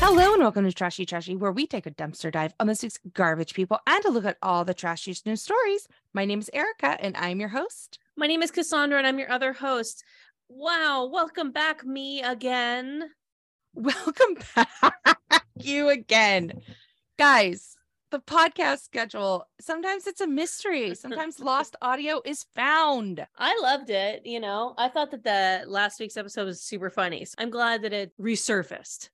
Hello and welcome to Trashy Trashy, where we take a dumpster dive on this week's garbage people and a look at all the trashiest news stories. My name is Erika and I'm your host. My name is Cassandra and I'm your other host. Wow, welcome back, me again. Welcome back, you again. Guys, the podcast schedule, sometimes it's a mystery. Sometimes lost audio is found. I loved it. You know, I thought that the last week's episode was super funny. So I'm glad that it resurfaced.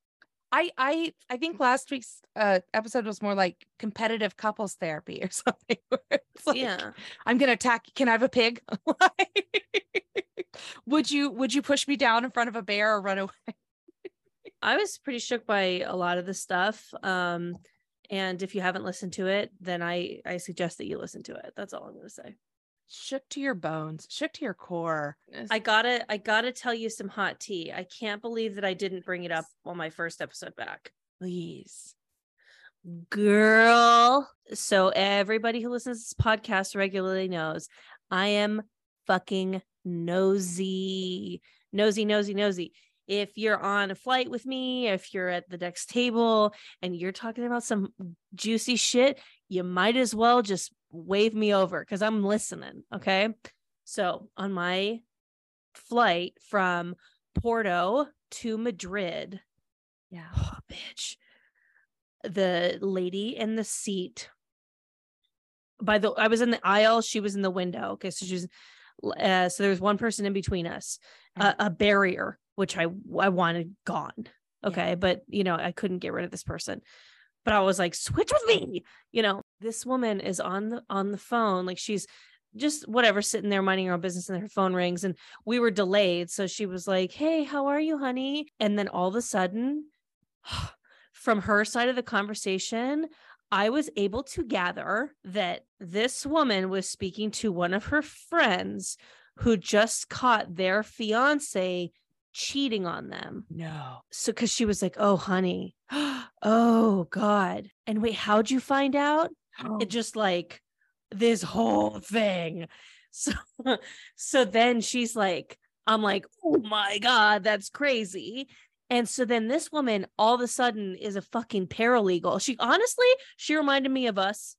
I I I think last week's uh episode was more like competitive couples therapy or something. like, yeah. I'm gonna attack. Can I have a pig? would you would you push me down in front of a bear or run away? I was pretty shook by a lot of the stuff. Um, and if you haven't listened to it, then I I suggest that you listen to it. That's all I'm gonna say. Shook to your bones, shook to your core. I gotta I gotta tell you some hot tea. I can't believe that I didn't bring it up on my first episode back. please. Girl. So everybody who listens to this podcast regularly knows I am fucking nosy. Nosy, nosy, nosy. If you're on a flight with me, if you're at the next table and you're talking about some juicy shit, you might as well just wave me over because I'm listening. Okay. So on my flight from Porto to Madrid, Yeah. oh, bitch, the lady in the seat by the I was in the aisle, she was in the window. Okay. So she's uh, so there was one person in between us, a, a barrier, which I I wanted gone. Okay. But you know, I couldn't get rid of this person. But I was like, switch with me. You know, this woman is on the on the phone, like she's just whatever, sitting there minding her own business, and her phone rings, and we were delayed. So she was like, Hey, how are you, honey? And then all of a sudden, from her side of the conversation, I was able to gather that this woman was speaking to one of her friends who just caught their fiance cheating on them. No. So, because she was like, Oh, honey, oh, God. And wait, how'd you find out? It oh. just like this whole thing. So, so then she's like, I'm like, Oh my God, that's crazy. And so then this woman all of a sudden is a fucking paralegal. She honestly, she reminded me of us,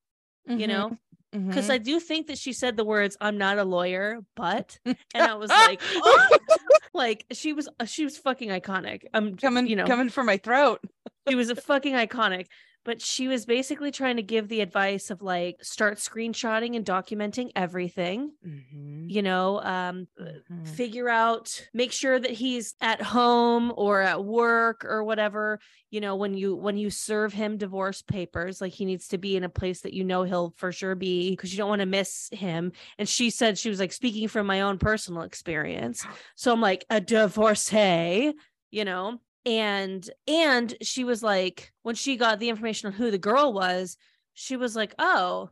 you mm-hmm. know, because Mhm. I do think that she said the words, I'm not a lawyer, but, and I was like, oh, like she was, she was fucking iconic. I'm coming, you know, coming for my throat. she was a fucking iconic. But she was basically trying to give the advice of like, start screenshotting and documenting everything, Mhm. you know, um, Mhm. figure out make sure that he's at home or at work or whatever you know when you when you serve him divorce papers like he needs to be in a place that you know he'll for sure be because you don't want to miss him and she said she was like speaking from my own personal experience so i'm like a divorcee you know and and she was like when she got the information on who the girl was she was like oh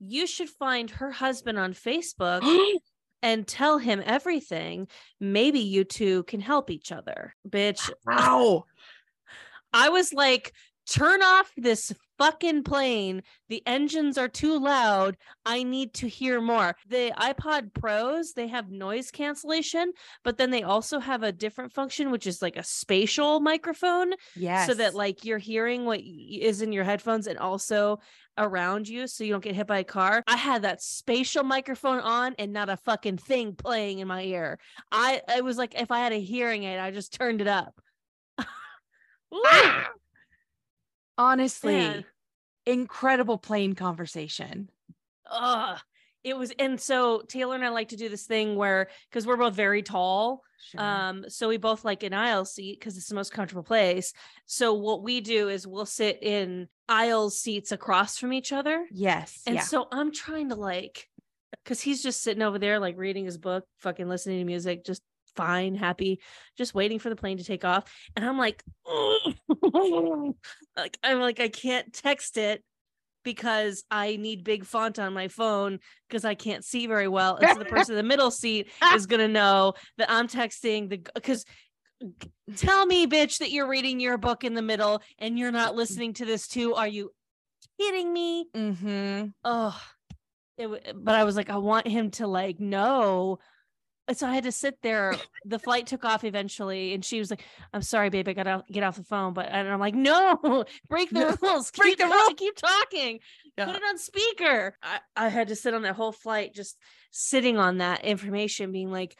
you should find her husband on facebook and tell him everything, maybe you two can help each other. Bitch, Ow. I was like, turn off this fucking plane. The engines are too loud. I need to hear more. The AirPod Pros, they have noise cancellation, but then they also have a different function, which is like a spatial microphone Yes. so that like you're hearing what is in your headphones and also around you so you don't get hit by a car. I had that spatial microphone on and not a fucking thing playing in my ear. I it was like if I had a hearing aid, I just turned it up. Ah! Honestly, man. incredible plane conversation. Ugh. It was and so Taylor and I like to do this thing where because we're both very tall, Sure. Um, so we both like an aisle seat because it's the most comfortable place. So what we do is we'll sit in aisle seats across from each other. yes. And yeah. so I'm trying to like, because he's just sitting over there, like reading his book, fucking listening to music, just fine, happy, just waiting for the plane to take off. And I'm like, like I'm like, I can't text it because I need big font on my phone because I can't see very well. And so the person in the middle seat is gonna know that I'm texting the because tell me, bitch, that you're reading your book in the middle and you're not listening to this too. Are you kidding me? mm-hmm. Oh, it, but I was like, I want him to like know. So I had to sit there. The flight took off eventually, and she was like, "I'm sorry, babe, I gotta get off the phone." But and I'm like, "No, break the rules. break keep the talking, rule." Keep talking. Yeah. Put it on speaker." I, I had to sit on that whole flight, just sitting on that information, being like,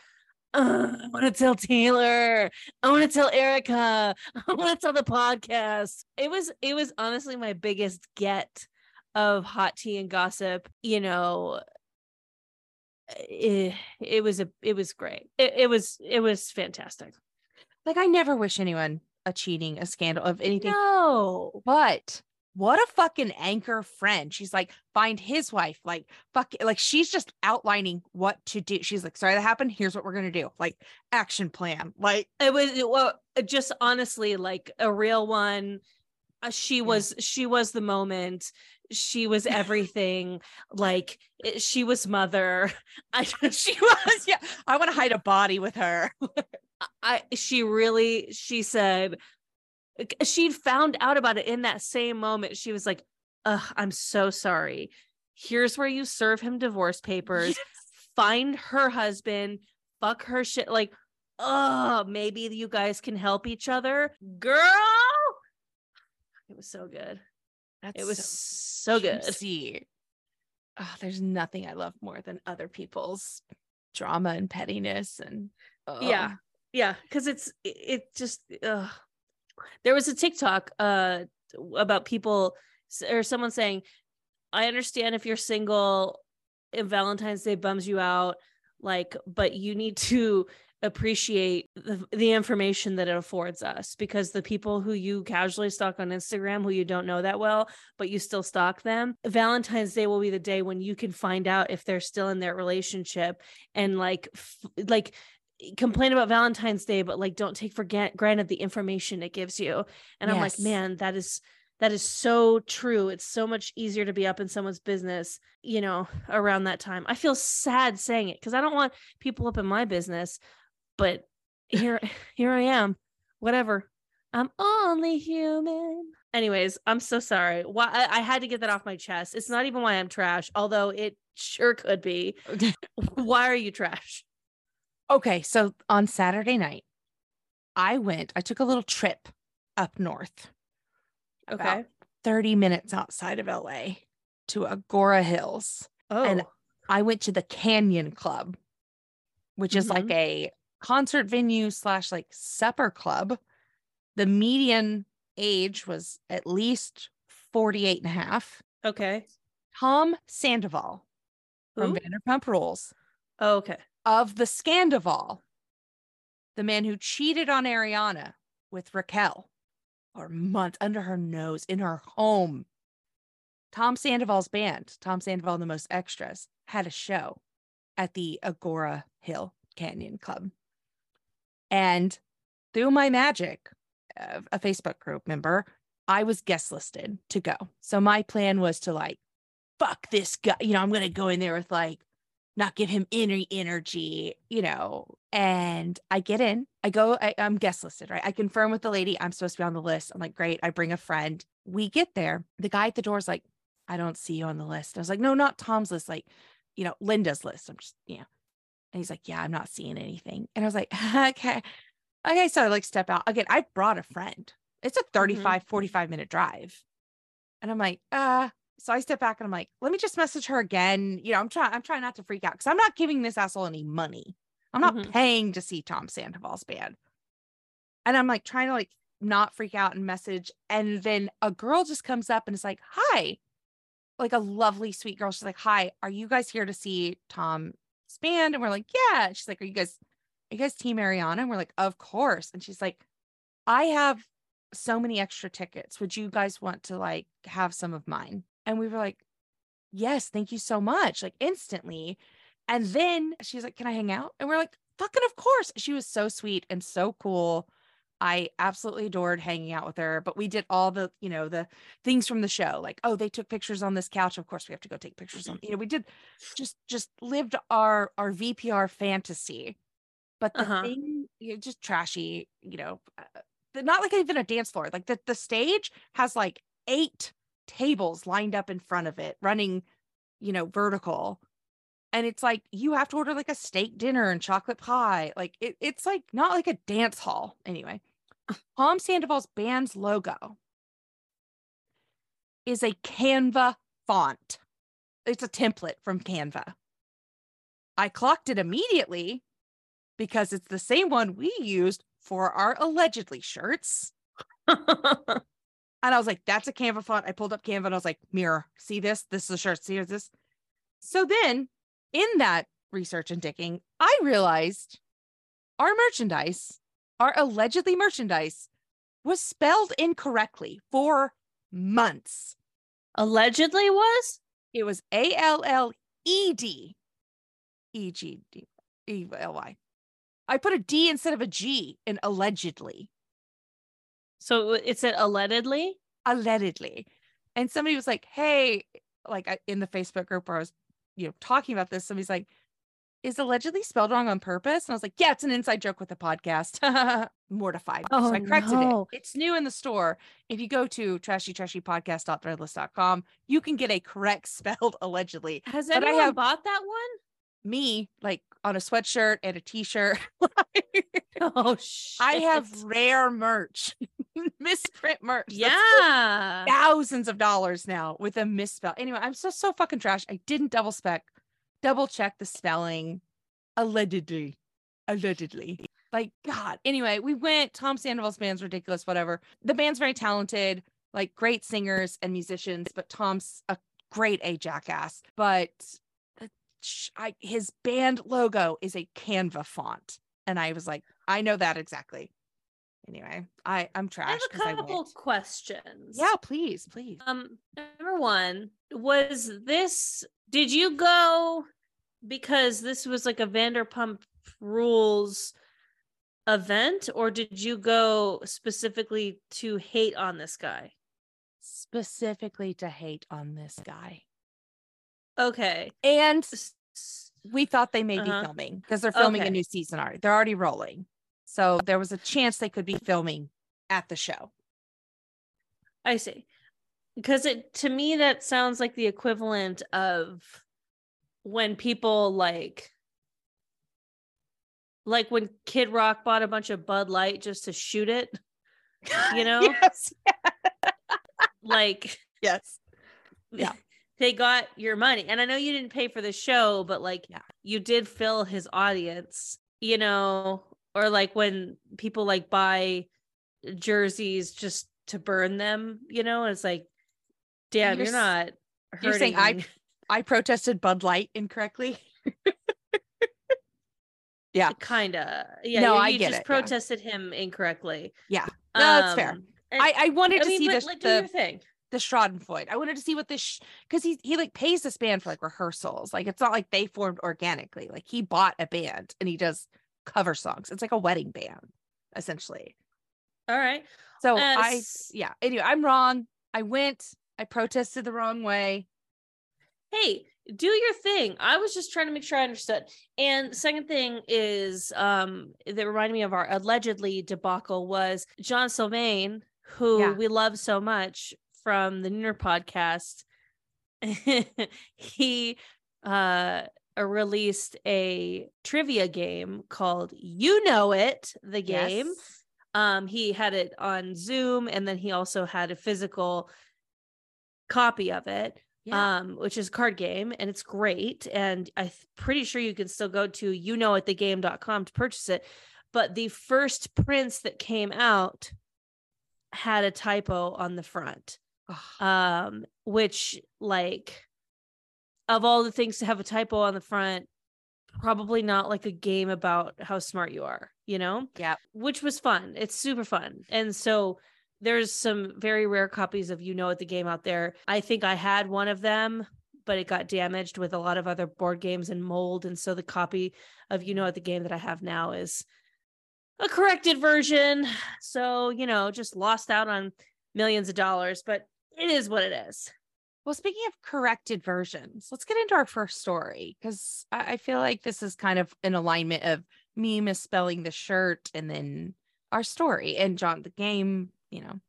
"Ugh, "I want to tell Taylor. I want to tell Erika. I want to tell the podcast." It was, it was honestly my biggest get of hot tea and gossip. You know, it, it was a it was great it, it was it was fantastic Like I never wish anyone a cheating, a scandal of anything. no But what a fucking anchor friend. She's like, find his wife. Like, fuck, like she's just outlining what to do. She's like, sorry that happened. Here's what we're gonna do. Like, action plan. Like, it was it- well just honestly like a real one Uh, she was she was the moment she was everything like eh, she was mother i she was, yeah. I want to hide a body with her. I she really she said she'd found out about it in that same moment. She was like, Ugh, I'm so sorry. Here's where you serve him divorce papers, find her husband, fuck her shit. Like, oh, maybe you guys can help each other. Girl. It was so good. That's It was so so good. juicy. Oh, there's nothing I love more than other people's drama and pettiness and Yeah. yeah because it's it, it just uh there was a tiktok uh about people or someone saying i understand if you're single and valentine's day bums you out like but you need to appreciate the, the information that it affords us because the people who you casually stalk on instagram who you don't know that well but you still stalk them valentine's day will be the day when you can find out if they're still in their relationship and like f- like complain about Valentine's Day, but like don't take for granted the information it gives you. And I'm like, man, that is that is so true. It's so much easier to be up in someone's business, you know, around that time. I feel sad saying it because I don't want people up in my business, but here here I am. Whatever. I'm only human. Anyways, I'm so sorry. Why I, I had to get that off my chest. It's not even why I'm trash, although it sure could be. Why are you trash? Okay, so on Saturday night, I went, I took a little trip up north, Okay. 30 minutes outside of LA to Agoura Hills. Oh. and I went to the Canyon Club, which is like Mhm. a concert venue slash like supper club. The median age was at least 48 and a half. okay. Tom Sandoval from Who? Vanderpump Rules Oh, okay. of the Scandoval, the man who cheated on Ariana with Raquel for months under her nose in her home. Tom Sandoval's band, Tom Sandoval and the Most Extras, had a show at the Agoura Hill Canyon Club. And through my magic, a Facebook group member, I was guest listed to go. So my plan was to like, fuck this guy. You know, I'm going to go in there with like, not give him any energy, you know. And I get in, I go, I, I'm guest listed, right? I confirm with the lady I'm supposed to be on the list. I'm like, great. I bring a friend. We get there. The guy at the door is like, I don't see you on the list. I was like, no, not Tom's list, like, you know, Linda's list. I'm just, yeah. And he's like, yeah, I'm not seeing anything. And I was like, okay. Okay. So I like step out again. I brought a friend. It's a 35, 45 minute drive. And I'm like, uh, so I step back and I'm like, let me just message her again. You know, I'm trying, I'm trying not to freak out because I'm not giving this asshole any money. I'm not Mhm. paying to see Tom Sandoval's band. And I'm like trying to like not freak out and message. And then a girl just comes up and is like, hi, like a lovely, sweet girl. She's like, hi, are you guys here to see Tom's band? And we're like, yeah. She's like, are you guys, are you guys Team Ariana? And we're like, of course. And she's like, I have so many extra tickets. Would you guys want to like have some of mine? And we were like, yes, thank you so much. Like instantly. And then she's like, can I hang out? And we're like, fucking of course. She was so sweet and so cool. I absolutely adored hanging out with her, but we did all the, you know, the things from the show. Like, oh, they took pictures on this couch. Of course, we have to go take pictures on, you know, we did just just lived our our VPR fantasy. But the Uh-huh. thing, you know, just trashy, you know, uh, not like even a dance floor. Like the the stage has like eight tables lined up in front of it, running you know, vertical. And it's like you have to order like a steak dinner and chocolate pie. Like it, it's like not like a dance hall. Anyway, Tom Sandoval's band's logo is a Canva font. It's a template from Canva. I clocked it immediately because it's the same one we used for our allegedly shirts. and I was like, that's a Canva font. I pulled up Canva and I was like, mirror, see this? This is a shirt. See this? So then in that research and digging, I realized our merchandise, our allegedly merchandise, was spelled incorrectly for months. Allegedly was? It was A L L E D E G D E L Y. I put a D instead of a G in allegedly. So it said allegedly? Allegedly. And somebody was like, hey, like in the Facebook group where I was, you know, talking about this, somebody's like, is allegedly spelled wrong on purpose? And I was like, yeah, it's an inside joke with the podcast. Mortified. Oh, so I corrected no. it. It's new in the store. If you go to trashy trashy podcast.threadless.com, you can get a correct spelled allegedly. Has But I anyone have- bought that one? Me, like on a sweatshirt and a t-shirt. Oh shit. I have rare merch, misprint merch. Yeah. thousands of dollars now with a misspell. Anyway, I'm so so fucking trash. I didn't double spec, double check the spelling. Allegedly, allegedly. Like God. Anyway, we went. Tom Sandoval's band's ridiculous. Whatever. The band's very talented, like great singers and musicians. But Tom's a great a jackass. But uh, I, his band logo is a Canva font, and I was like, I know that exactly. Anyway, I I'm trash. I have a couple questions. Yeah, please, please. Um, number one, was this did you go because this was like a Vanderpump rules event, or did you go specifically to hate on this guy? specifically to hate on this guy. Okay. And we thought they may be Uh-huh. filming because they're filming a new season already. They're already rolling. So there was a chance they could be filming at the show. I see. Because it to me that sounds like the equivalent of when people like like when Kid Rock bought a bunch of Bud Light just to shoot it. You know? yes. Like Yes. Yeah. they got your money. And I know you didn't pay for the show, but like Yeah. you did fill his audience, you know, or like when people like buy jerseys just to burn them, you know, and it's like, damn, You're you're, not you're saying I- I protested Bud Light incorrectly. yeah. kinda. Yeah, No, you, I get just it, yeah. protested him incorrectly. Yeah. No, that's fair. Um, and- I, I wanted I to mean, see but, the, like, do the your thing. the Schadenfreude. I wanted to see what this because he he like pays this band for like rehearsals. Like it's not like they formed organically. Like he bought a band and he does cover songs. It's like a wedding band, essentially. All right. So Uh, I yeah. Anyway, I'm wrong. I went. I protested the wrong way. hey do your thing i was just trying to make sure i understood and second thing is um that reminded me of our allegedly debacle was john sylvain who Yeah. we love so much from the Nooner podcast he uh released a trivia game called you know it the game Yes. um he had it on zoom and then he also had a physical copy of it Yeah. um which is a card game and it's great and i'm pretty sure you can still go to you know at the game.com to purchase it but the first prints that came out had a typo on the front um which like of all the things to have a typo on the front probably not like a game about how smart you are you know yeah. which was fun. It's super fun. And so there's some very rare copies of You Know It the Game out there. I think I had one of them, but it got damaged with a lot of other board games and mold. And so the copy of You Know It the Game that I have now is a corrected version. So, you know, just lost out on millions of dollars, but it is what it is. Well, speaking of corrected versions, let's get into our first story because I, I feel like this is kind of an alignment of me misspelling the shirt and then our story and John the game. You know,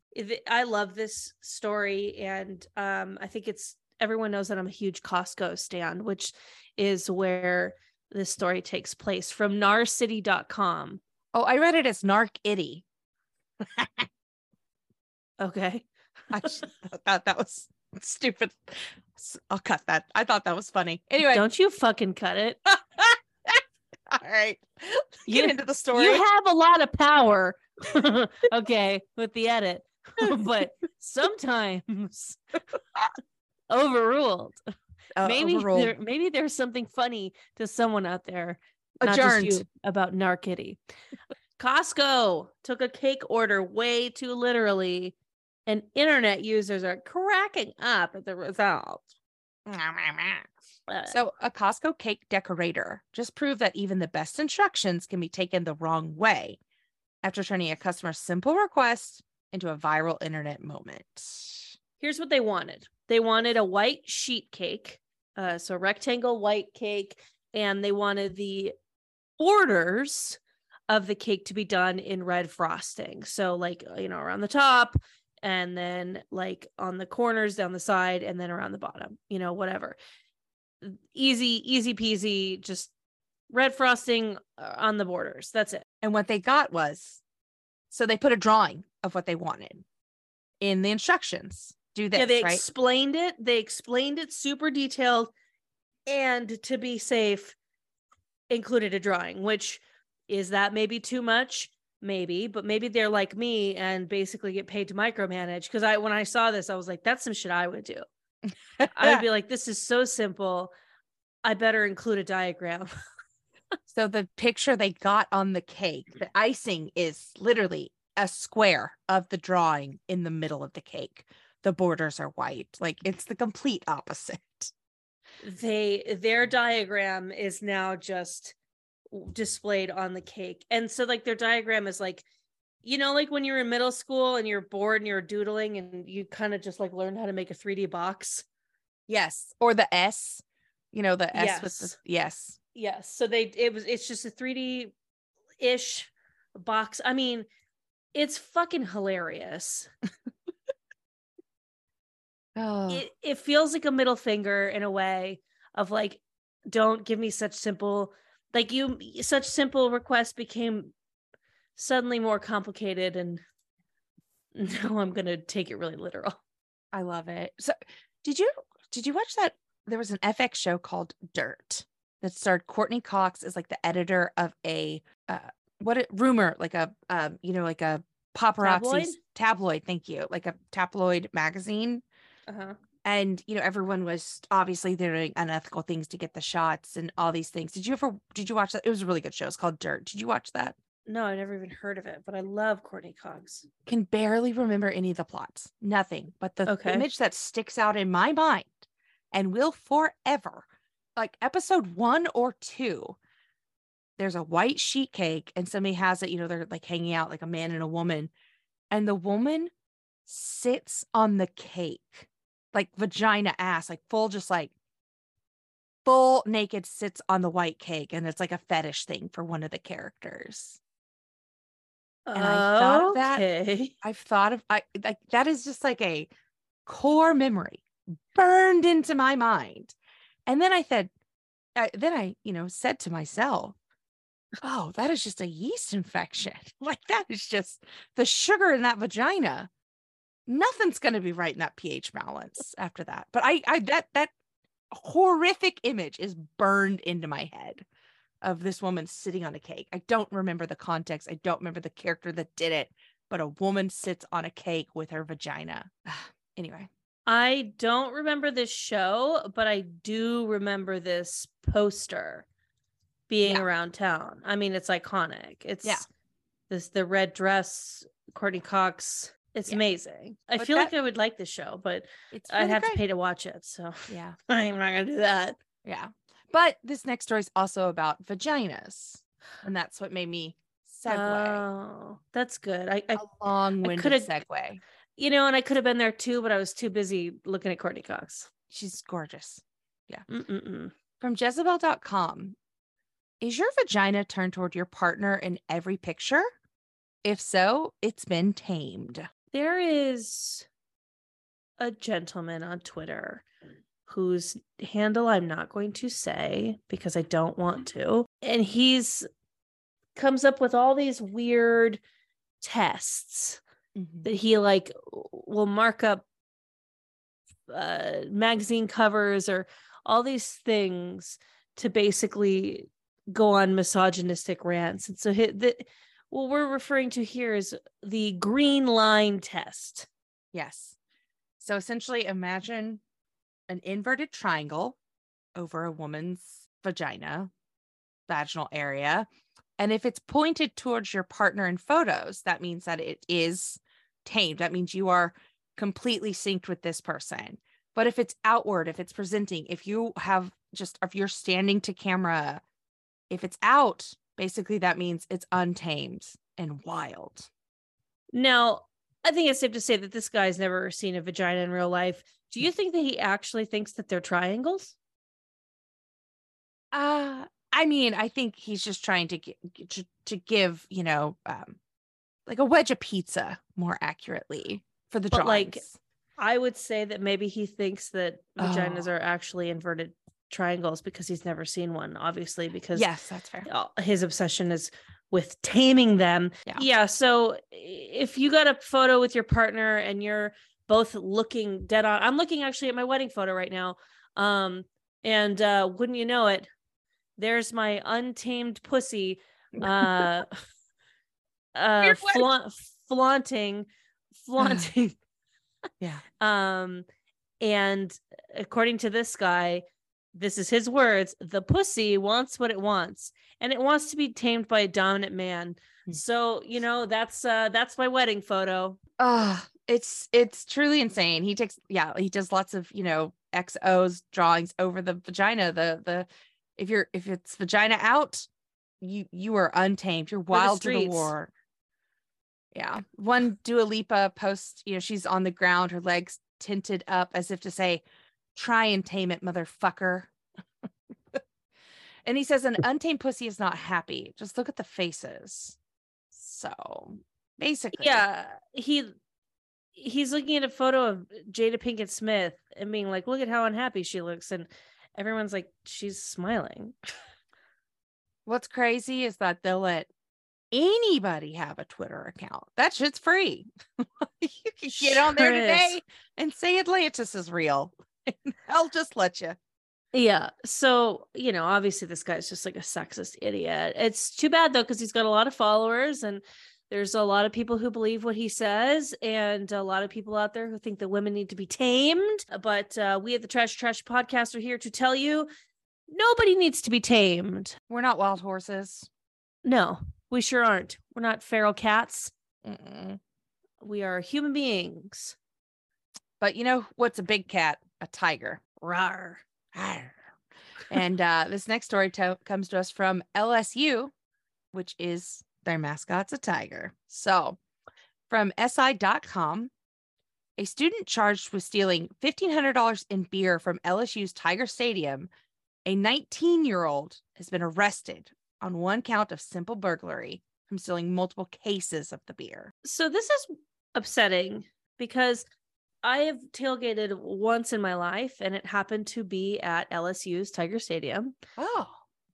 I love this story and um I think it's everyone knows that I'm a huge Costco stand, which is where this story takes place from narcity.com. Oh, I read it as Narc Itty. Okay. I thought that was stupid. I'll cut that. I thought that was funny. Anyway, Don't you fucking cut it. all right. You- Get into the story. You have a lot of power. okay, with the edit. but sometimes overruled. Uh, maybe overruled. there, maybe there's something funny to someone out there not just adjourned. you, about Narkitty. Costco took a cake order way too literally, and internet users are cracking up at the result. So, a Costco cake decorator just proved that even the best instructions can be taken the wrong way after turning a customer's simple request into a viral internet moment. here's what they wanted they wanted a white sheet cake, uh, so rectangle white cake, and they wanted the borders of the cake to be done in red frosting. So, like, you know, around the top, and then like on the corners down the side, and then around the bottom, you know, whatever. Easy, easy peasy, just red frosting uh, on the borders. That's it. And what they got was so they put a drawing of what they wanted in the instructions. Do this, yeah, they right? explained it. They explained it super detailed, and to be safe, included a drawing. Which is that maybe too much? Maybe, but maybe they're like me and basically get paid to micromanage. Because I, when I saw this, I was like, "That's some shit I would do." I would be like, "This is so simple. I better include a diagram." So the picture they got on the cake, the icing is literally a square of the drawing in the middle of the cake. The borders are white. Like it's the complete opposite. they their diagram is now just displayed on the cake and so like their diagram is like you know like when you're in middle school and you're bored and you're doodling and you kind of just like learn how to make a 3d box Yes. Or the S, you know, the S with the Yes. yes. yes so they it was it's just a 3d ish box i mean it's fucking hilarious Oh, it, it feels like a middle finger in a way of like don't give me such simple like you such simple requests became suddenly more complicated and now i'm gonna take it really literal I love it. So did you did you watch that? There was an FX show called Dirt that starred Courteney Cox as like the editor of a uh what a rumor, like a um, you know, like a paparazzi Tabloid? tabloid, thank you, like a tabloid magazine. uh-huh And you know, everyone was obviously doing unethical things to get the shots and all these things. Did you ever did you watch that? It was a really good show. It's called Dirt. Did you watch that? no i never even heard of it but i love courteney cox can barely remember any of the plots. Nothing. But the Okay. image that sticks out in my mind and will forever, like episode one or two, there's a white sheet cake and somebody has it, you know, they're like hanging out like a man and a woman. And the woman sits on the cake, like vagina ass, like full, just like full naked sits on the white cake. And it's like a fetish thing for one of the characters. And I thought of that okay I've thought of I like that is just like a core memory burned into my mind. And then I said, I, then I, you know, said to myself, oh, that is just a yeast infection. Like that is just the sugar in that vagina. Nothing's going to be right in that pH balance after that. But I, I, that, that horrific image is burned into my head of this woman sitting on a cake. I don't remember the context. I don't remember the character that did it, but a woman sits on a cake with her vagina. anyway, i don't remember this show but i do remember this poster being Yeah. around town i mean it's iconic it's Yeah. this the red dress courteney cox it's Yeah. amazing i But feel like i would like the show but it's i'd really have to pay to watch it so Yeah, i'm not gonna do that yeah. But this next story is also about vaginas, and that's what made me segue. oh that's good i, I a long-winded segue. you know and i could have been there too but i was too busy looking at courteney cox She's gorgeous. Mm-mm-mm. From Jezebel.com. Is your vagina turned toward your partner in every picture? If so, it's been tamed. There is a gentleman on twitter whose handle I'm not going to say because I don't want to. And he's comes up with all these weird tests Mhm. that he like will mark up uh, magazine covers or all these things to basically go on misogynistic rants. And so he, the, what we're referring to here is the green line test. Yes. So essentially, imagine an inverted triangle over a woman's vagina, vaginal area. And if it's pointed towards your partner in photos, that means that it is tamed. That means you are completely synced with this person. But if it's outward, if it's presenting, if you have just, if you're standing to camera, if it's out, basically that means it's untamed and wild. Now, I think it's safe to say that this guy's never seen a vagina in real life. Do you think that he actually thinks that they're triangles? Uh, I mean, I think he's just trying to gi- to, to give, you know, um, like a wedge of pizza more accurately for the But, like, drawings. I would say that maybe he thinks that vaginas Oh. are actually inverted triangles because he's never seen one, obviously, because yes, that's fair. his obsession is with taming them. Yeah. yeah. So if you got a photo with your partner and you're both looking dead on, I'm looking actually at my wedding photo right now. Um, and uh, wouldn't you know it, there's my untamed pussy, uh, uh, flaunt, flaunting, flaunting. Yeah. Um, and according to this guy, this is his words the pussy wants what it wants and it wants to be tamed by a dominant man Hmm. so you know that's uh that's my wedding photo Ah, it's it's truly insane. He takes yeah, he does lots of, you know, XOs drawings over the vagina. The the if you're if it's vagina out, you you are untamed. You're the wild to the war. Yeah. One Dua Lipa post, you know, she's on the ground, her legs tinted up as if to say, try and tame it, motherfucker. and he says an untamed pussy is not happy. Just look at the faces. So basically. yeah he he's looking at a photo of jada pinkett smith and being like look at how unhappy she looks and everyone's like she's smiling What's crazy is that they'll let anybody have a Twitter account. That shit's free. you can get on there Sure is. today and say Atlantis is real. They'll just let you. Yeah. So, you know, obviously this guy's just like a sexist idiot. It's too bad though, because he's got a lot of followers and there's a lot of people who believe what he says and a lot of people out there who think that women need to be tamed. But uh, we at the Trash Trash Podcast are here to tell you nobody needs to be tamed. We're not wild horses. No, we sure aren't. We're not feral cats. Mm-mm. We are human beings. But you know what's a big cat? A tiger. Rawr. Arr. and uh, this next story to- comes to us from LSU, which is their mascot's a tiger. So, from SI.com, a student charged with stealing $1,500 in beer from LSU's Tiger Stadium, a 19 year old has been arrested on one count of simple burglary from stealing multiple cases of the beer. So this is upsetting because I have tailgated once in my life and it happened to be at LSU's Tiger Stadium. Oh,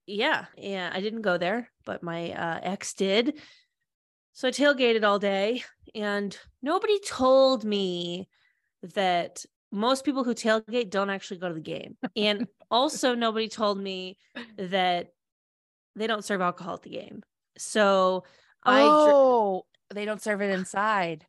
Yeah, yeah, I didn't go there, but my uh, ex did. So I tailgated all day and nobody told me that most people who tailgate don't actually go to the game. And also nobody told me that they don't serve alcohol at the game. So I dr- oh, they don't serve it inside.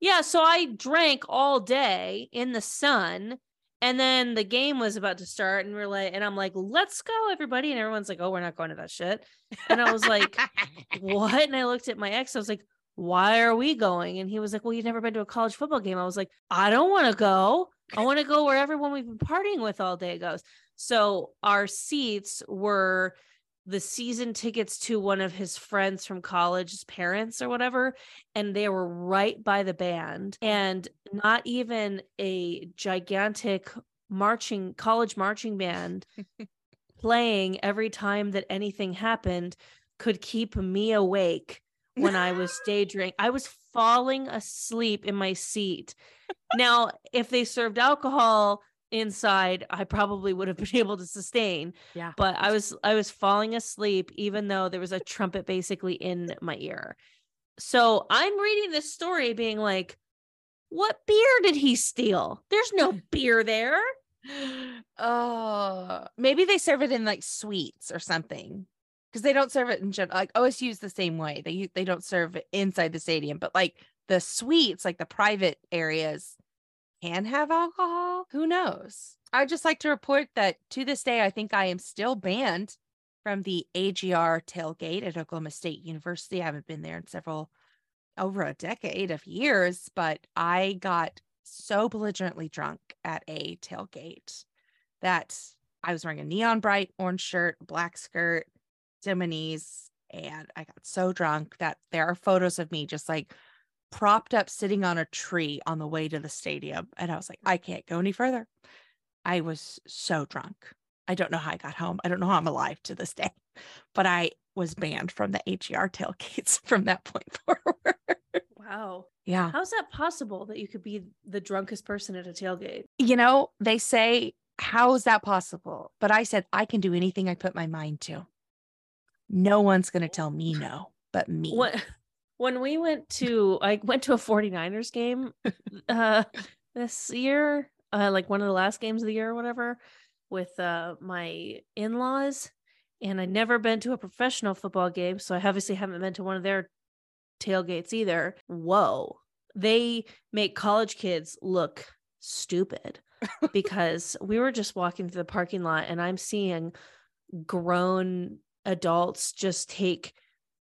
Yeah, so I drank all day in the sun and then the game was about to start and we're like and I'm like, "Let's go everybody." And everyone's like, "Oh, we're not going to that shit." And I was like, "What?" And I looked at my ex. I was like, "Why are we going?" And he was like, "Well, you've never been to a college football game." I was like, "I don't want to go. I want to go where everyone we've been partying with all day goes." So our seats were the season tickets to one of his friends from college's parents or whatever and they were right by the band and not even a gigantic marching college marching band playing every time that anything happened could keep me awake when I was day drink. I was falling asleep in my seat. Now, if they served alcohol, inside I probably would have been able to sustain. Yeah. But I was I was falling asleep even though there was a trumpet basically in my ear. So I'm reading this story being like, what beer did he steal? There's no beer there. Oh, maybe they serve it in like sweets or something. Because they don't serve it in general. Like OSU is the same way. They they don't serve it inside the stadium, but like the suites, like the private areas, can have alcohol. Who knows? I just like to report that to this day, I think I am still banned from the AGR tailgate at Oklahoma State University. I haven't been there in several over a decade of years, but I got so belligerently drunk at a tailgate that I was wearing a neon bright orange shirt, black skirt, Deminis, and I got so drunk that there are photos of me just like propped up sitting on a tree on the way to the stadium. And I was like, I can't go any further. I was so drunk. I don't know how I got home. I don't know how I'm alive to this day, but I was banned from the HER tailgates from that point forward. Wow. yeah. How's that possible that you could be the drunkest person at a tailgate? You know, they say, how is that possible? But I said, I can do anything I put my mind to. No one's going to oh. tell me no, but me. When, when we went to I went to a 49ers game uh this year, uh like one of the last games of the year or whatever with uh my in-laws and I'd never been to a professional football game, so I obviously haven't been to one of their tailgates either. Whoa. They make college kids look stupid because we were just walking through the parking lot and I'm seeing grown adults just take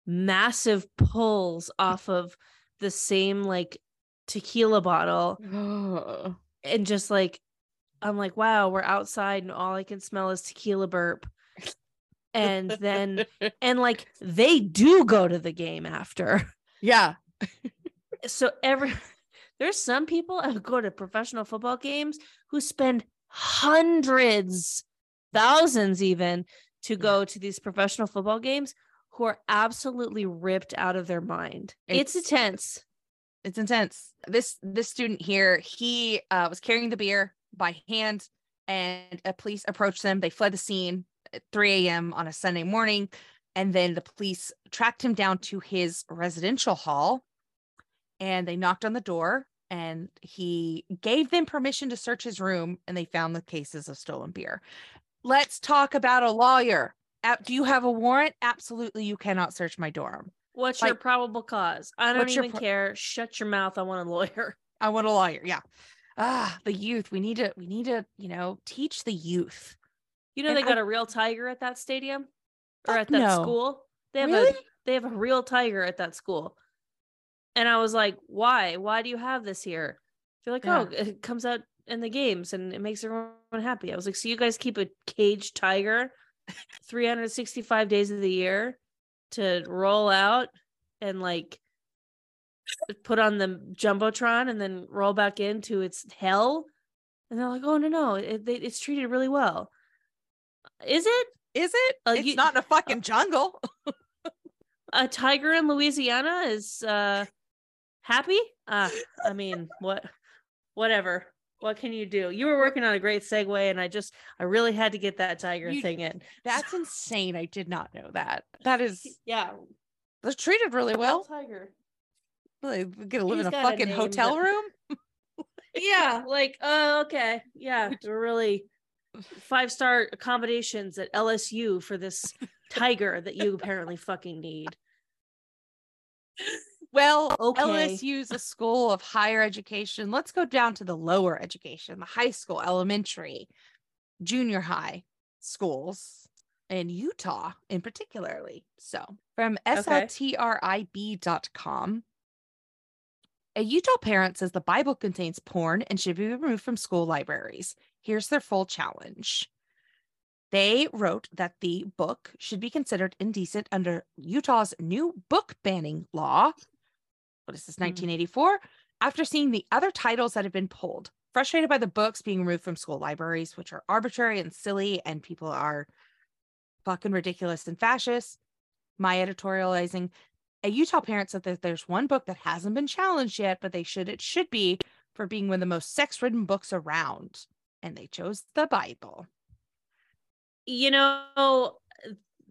massive pulls off of the same like tequila bottle Oh. and just like I'm like, wow, we're outside and all I can smell is tequila burp. And then and like they do go to the game after. yeah. So every there's some people who go to professional football games who spend hundreds, thousands even to go to these professional football games who are absolutely ripped out of their mind. It's, It's- intense. It's intense. This this student here, he uh, was carrying the beer by hand, and a police approached them. They fled the scene at 3 a.m. on a Sunday morning, and then the police tracked him down to his residential hall, and they knocked on the door. And he gave them permission to search his room, and they found the cases of stolen beer. Let's talk about a lawyer. Do you have a warrant? Absolutely, you cannot search my dorm. What's your probable cause? I don't even pro- care. Shut your mouth. I want a lawyer. I want a lawyer. Yeah. Ah, the youth. We need to, we need to, you know, teach the youth. You know And they got a real tiger at that stadium or at that no. school. They have Really? a they have a real tiger at that school. And I was like, why? Why do you have this here? They're like, oh, it comes out in the games and it makes everyone happy. I was like, so you guys keep a caged tiger 365 days of the year to roll out and like put on the jumbotron and then roll back into its hell. And they're like oh no no it, they, it's treated really well. Is it? Is it? Uh, it's you- not in a fucking jungle. a tiger in louisiana is uh happy? Uh i mean what whatever what can you do you were working on a great segue and i just i really had to get that tiger You- thing in That's insane. I did not know that. That is, yeah they're treated really well. tiger They get to live He's in a got a fucking hotel but- room. yeah like oh okay yeah they're really five star accommodations at lsu for this tiger that you apparently fucking need Well, Okay. LSU is a school of higher education. Let's go down to the lower education, the high school, elementary, junior high schools in Utah, in particularly. So, from sltrib.com, a Utah parent says the Bible contains porn and should be removed from school libraries. Here's their full challenge. They wrote that the book should be considered indecent under Utah's new book banning law. What is this, Hmm. 1984? After seeing the other titles that have been pulled, frustrated by the books being removed from school libraries, which are arbitrary and silly, and people are fucking ridiculous and fascist. My editorializing. A Utah parent said that there's one book that hasn't been challenged yet, but they should it should be for being one of the most sex-ridden books around. and they chose the Bible. You know,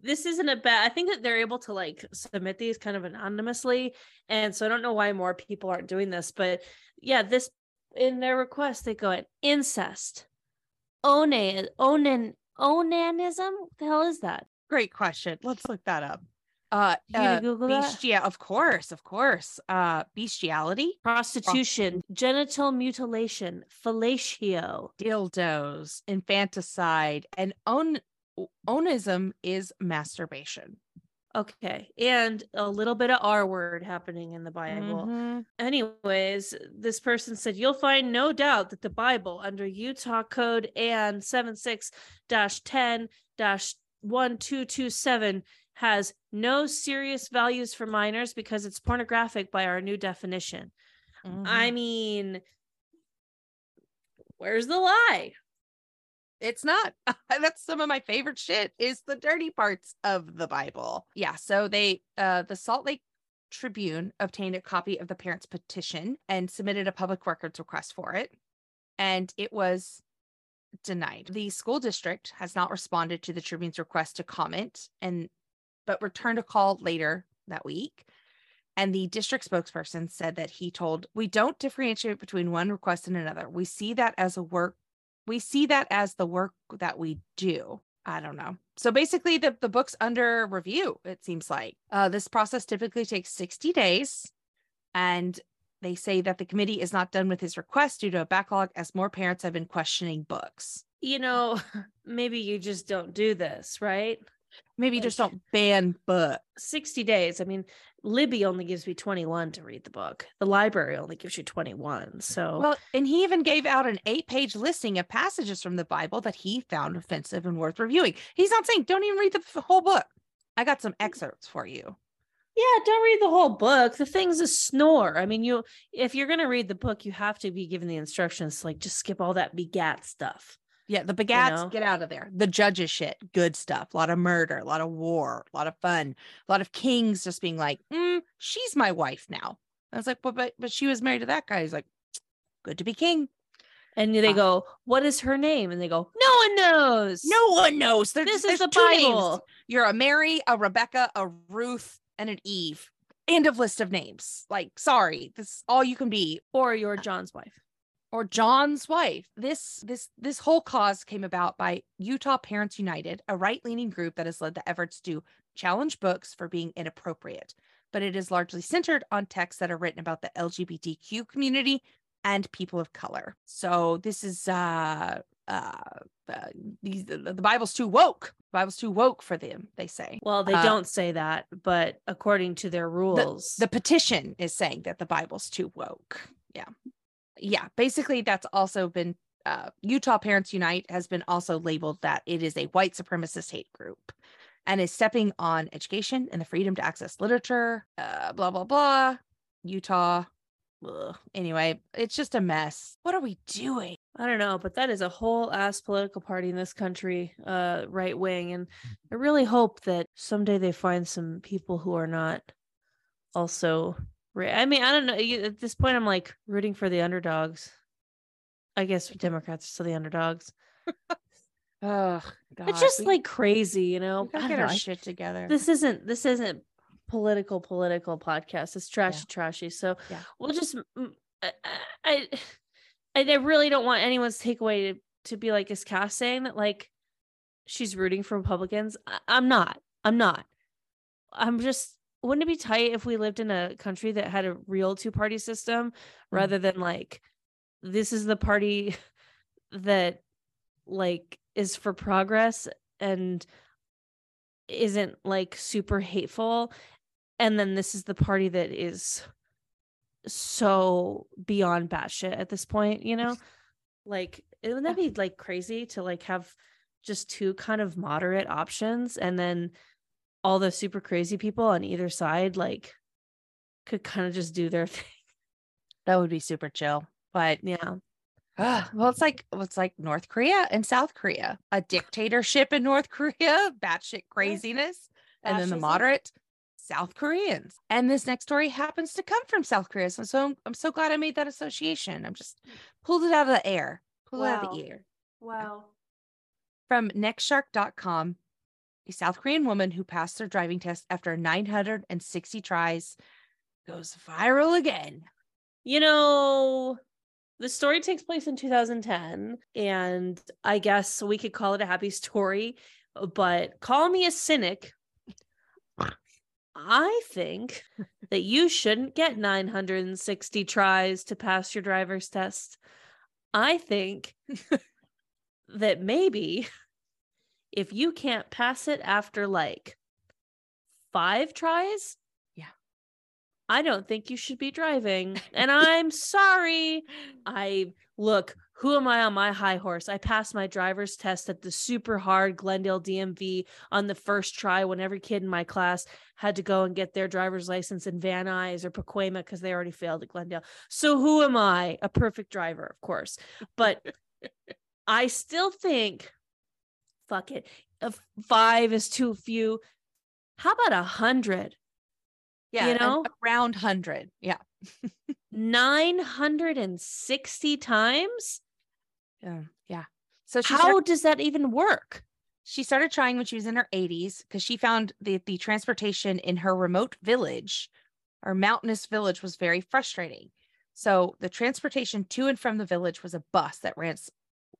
this isn't a bad I think that they're able to like submit these kind of anonymously. And so I don't know why more people aren't doing this, but yeah, this in their request they go at incest, onan, onan, onanism. What the hell is that? Great question. Let's look that up. Uh, uh Google that? bestia, of course, of course. Uh, bestiality, Prostitution, genital mutilation, fellatio. dildos, infanticide, and on onism is masturbation. Okay. And a little bit of R word happening in the Bible. Mhm. Anyways, this person said, You'll find no doubt that the Bible under Utah Code and 76 10 1227 has no serious values for minors because it's pornographic by our new definition. I Mhm. mean, where's the lie? It's not. That's some of my favorite shit is the dirty parts of the bible. Yeah so they uh the salt lake tribune obtained a copy of the parents petition and submitted a public records request for it and it was denied. The school district has not responded to the tribune's request to comment and but returned a call later that week and the district spokesperson said that he told we don't differentiate between one request and another. We see that as a work we see that as the work that we do. I don't know. So basically the, the book's under review, it seems like. Uh, this process typically takes 60 days. And they say that the committee is not done with his request due to a backlog as more parents have been questioning books. You know, maybe you just don't do this, right? Maybe just don't ban books. 60 days. I mean, Libby only gives me 21 to read the book. The library only gives you 21. So, Well, and he even gave out an eight page listing of passages from the Bible that he found offensive and worth reviewing. He's not saying don't even read the whole book. I got some excerpts for you. yeah, don't read the whole book. The thing's a snore. I mean, you if you're going to read the book, you have to be given the instructions like just skip all that begat stuff. Yeah, the begats, know? get out of there. The judges shit, good stuff. A lot of murder, a lot of war, a lot of fun, a lot of kings just being like, mm, she's my wife now. I was like, but but but she was married to that guy. He's like, good to be king. And they Uh, go, "What is her name?" And they go, "No one knows." No one knows. This is the two names. Bible. You're a Mary, a Rebecca, a Ruth, and an Eve. End of list of names. Like, sorry, this is all you can be. Or you're John's wife. Or John's wife. This this this whole cause came about by Utah Parents United, a right-leaning group that has led the efforts to challenge books for being inappropriate, but it is largely centered on texts that are written about the LGBTQ community and people of color. So this is uh uh, uh these the, the Bible's too woke. The Bible's too woke for them, they say. Well, they Uh, don't say that, but according to their rules, The petition is saying that the Bible's too woke. Yeah. Yeah. Basically, that's also been uh, Utah Parents Unite has been also labeled that it is a white supremacist hate group and is stepping on education and the freedom to access literature, uh, blah, blah, blah. Utah. Ugh. Anyway, it's just a mess. What are we doing? I don't know, but that is a whole ass political party in this country, uh, right wing, and I really hope that someday they find some people who are not also. I mean, I don't know. At this point, I'm like rooting for the underdogs. I guess Democrats are still the underdogs. Oh, God. it's just we- like crazy, you know. we get our shit together. this isn't this isn't political political podcast. It's trashy trashy. So Yeah. we'll just I I I I really don't want anyone's takeaway to, to be like is Cass saying that like she's rooting for Republicans. I, I'm not. I'm not. I'm just wouldn't it be tight if we lived in a country that had a real two party system mm-hmm. rather than like this is the party that like is for progress and isn't like super hateful and then this is the party that is so beyond batshit at this point you know? Like wouldn't that be like crazy to like have just two kind of moderate options and then all the super crazy people on either side like could kind of just do their thing that would be super chill. But yeah Ah, well, it's like well, it's like North Korea and South Korea, a dictatorship in North Korea, batshit craziness, and then the moderate South Koreans. And this next story happens to come from South Korea, so, so I'm so glad I made that association. I'm just pulled it out of the air, pulled it out of the air. Wow. From nextshark.com, a South Korean woman who passed their driving test after 960 tries goes viral again. You know, the story takes place in 2010, and I guess we could call it a happy story, but call me a cynic. I think that you shouldn't get 960 tries to pass your driver's test. I think that maybe if you can't pass it after like five tries, Yeah. I don't think you should be driving. And I'm sorry. I look, who am I on my high horse? I passed my driver's test at the super hard Glendale DMV on the first try when every kid in my class had to go and get their driver's license in Van Nuys or Pacoima because they already failed at Glendale. So who am I? A perfect driver, of course. But I still think, fuck it. If five is too few. How about a hundred? Yeah, You know? around 100. Yeah. 960 times? Yeah. Yeah. So she How started, does that even work? she started trying when she was in her 80s because she found that the transportation in her remote village or mountainous village was very frustrating. So the transportation to and from the village was a bus that ran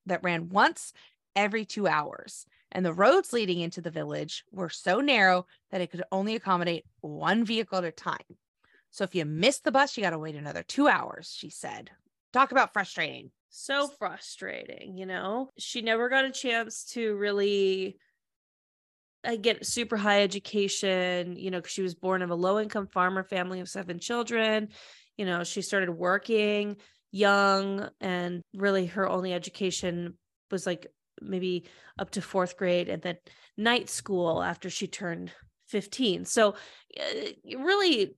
that ran once every 2 hours. And the roads leading into the village were so narrow that it could only accommodate one vehicle at a time. So if you missed the bus, you got to wait another 2 hours, she said. Talk about frustrating. So frustrating, you know? She never got a chance to really uh, get super high education, you know, because she was born of a low income farmer family of seven children. You know, she started working young, and really her only education was like maybe up to fourth grade and then night school after she turned 15. So, uh, really,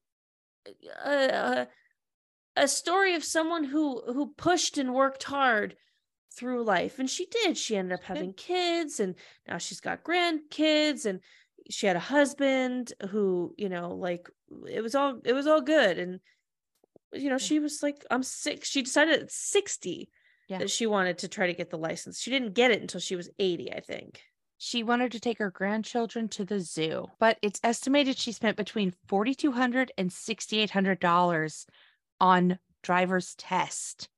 uh, a story of someone who who pushed and worked hard through life. And she did. She ended up having kids and now she's got grandkids and she had a husband who you know like it was all it was all good. And you know she was like i'm sick she decided at 60 Yeah. that she wanted to try to get the license she didn't get it until she was 80 i think She wanted to take her grandchildren to the zoo, but it's estimated she spent between $4,200 and $6,800 on driver's test.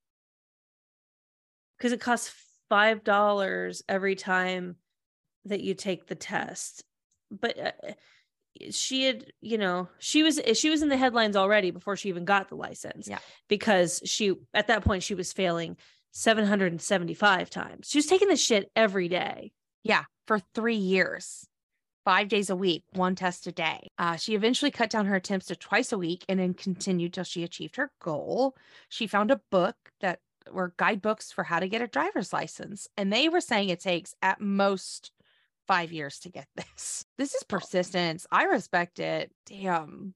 because it costs five dollars every time that you take the test but uh, she had you know she was she was in the headlines already before she even got the license Yeah. because she at that point she was failing 775 times she was taking this shit every day Yeah, for three years, five days a week, one test a day. Uh, she eventually cut down her attempts to twice a week and then continued till she achieved her goal. She found a book that were guidebooks for how to get a driver's license, and they were saying it takes at most five years to get this. This is persistence. I respect it. Damn.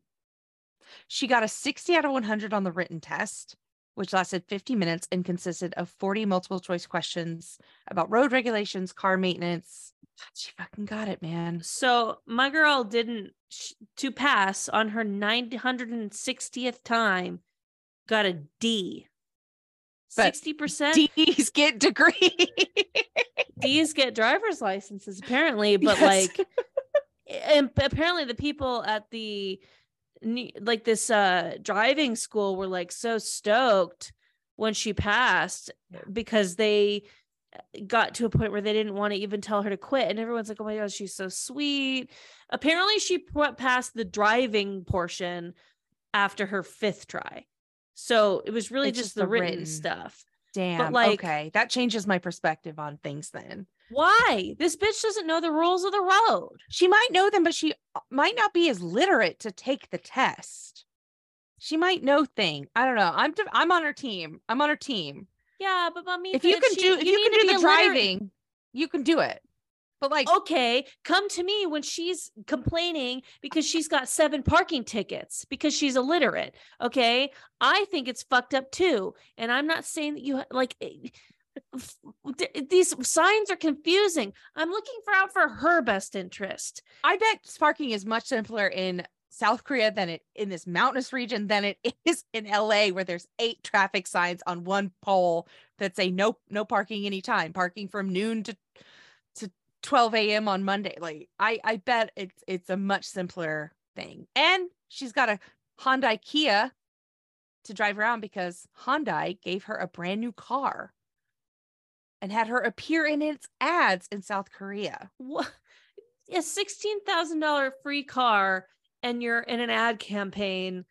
She got a 60 out of 100 on the written test, which lasted 50 minutes and consisted of 40 multiple choice questions about road regulations, car maintenance. She fucking got it, man. so my girl didn't sh- to pass on her 960th time got a d But 60% D's get degree. D's get driver's licenses apparently, but Yes. like, eh, and apparently the people at the like this uh driving school were like so stoked when she passed Yeah. because they uh, got to a point where they didn't want to even tell her to quit and everyone's like oh my god she's so sweet apparently she p- passed the driving portion after her fifth try so it was really just, just the, written, written. stuff Damn. like- okay. That changes my perspective on things then. Why this bitch doesn't know the rules of the road She might know them, but she uh, might not be as literate to take the test. She might know thing. I don't know. I'm I'm on her team. I'm on her team. Yeah, but mommy, If you can she- do if you, need can do the a literate- driving, you can do it. But like okay, come to me when she's complaining because she's got seven parking tickets because she's illiterate. Okay, I think it's fucked up too, and I'm not saying that you like. These signs are confusing. I'm looking for out for her best interest. I bet sparking is much simpler in South Korea than it in this mountainous region than it is in LA where there's eight traffic signs on one pole that say no no parking anytime, parking from noon to to 12 a.m. on Monday. Like I I bet it's it's a much simpler thing. And she's got a Hyundai Kia to drive around because Hyundai gave her a brand new car and had her appear in its ads in South Korea. What? A sixteen thousand dollar free car, and you're in an ad campaign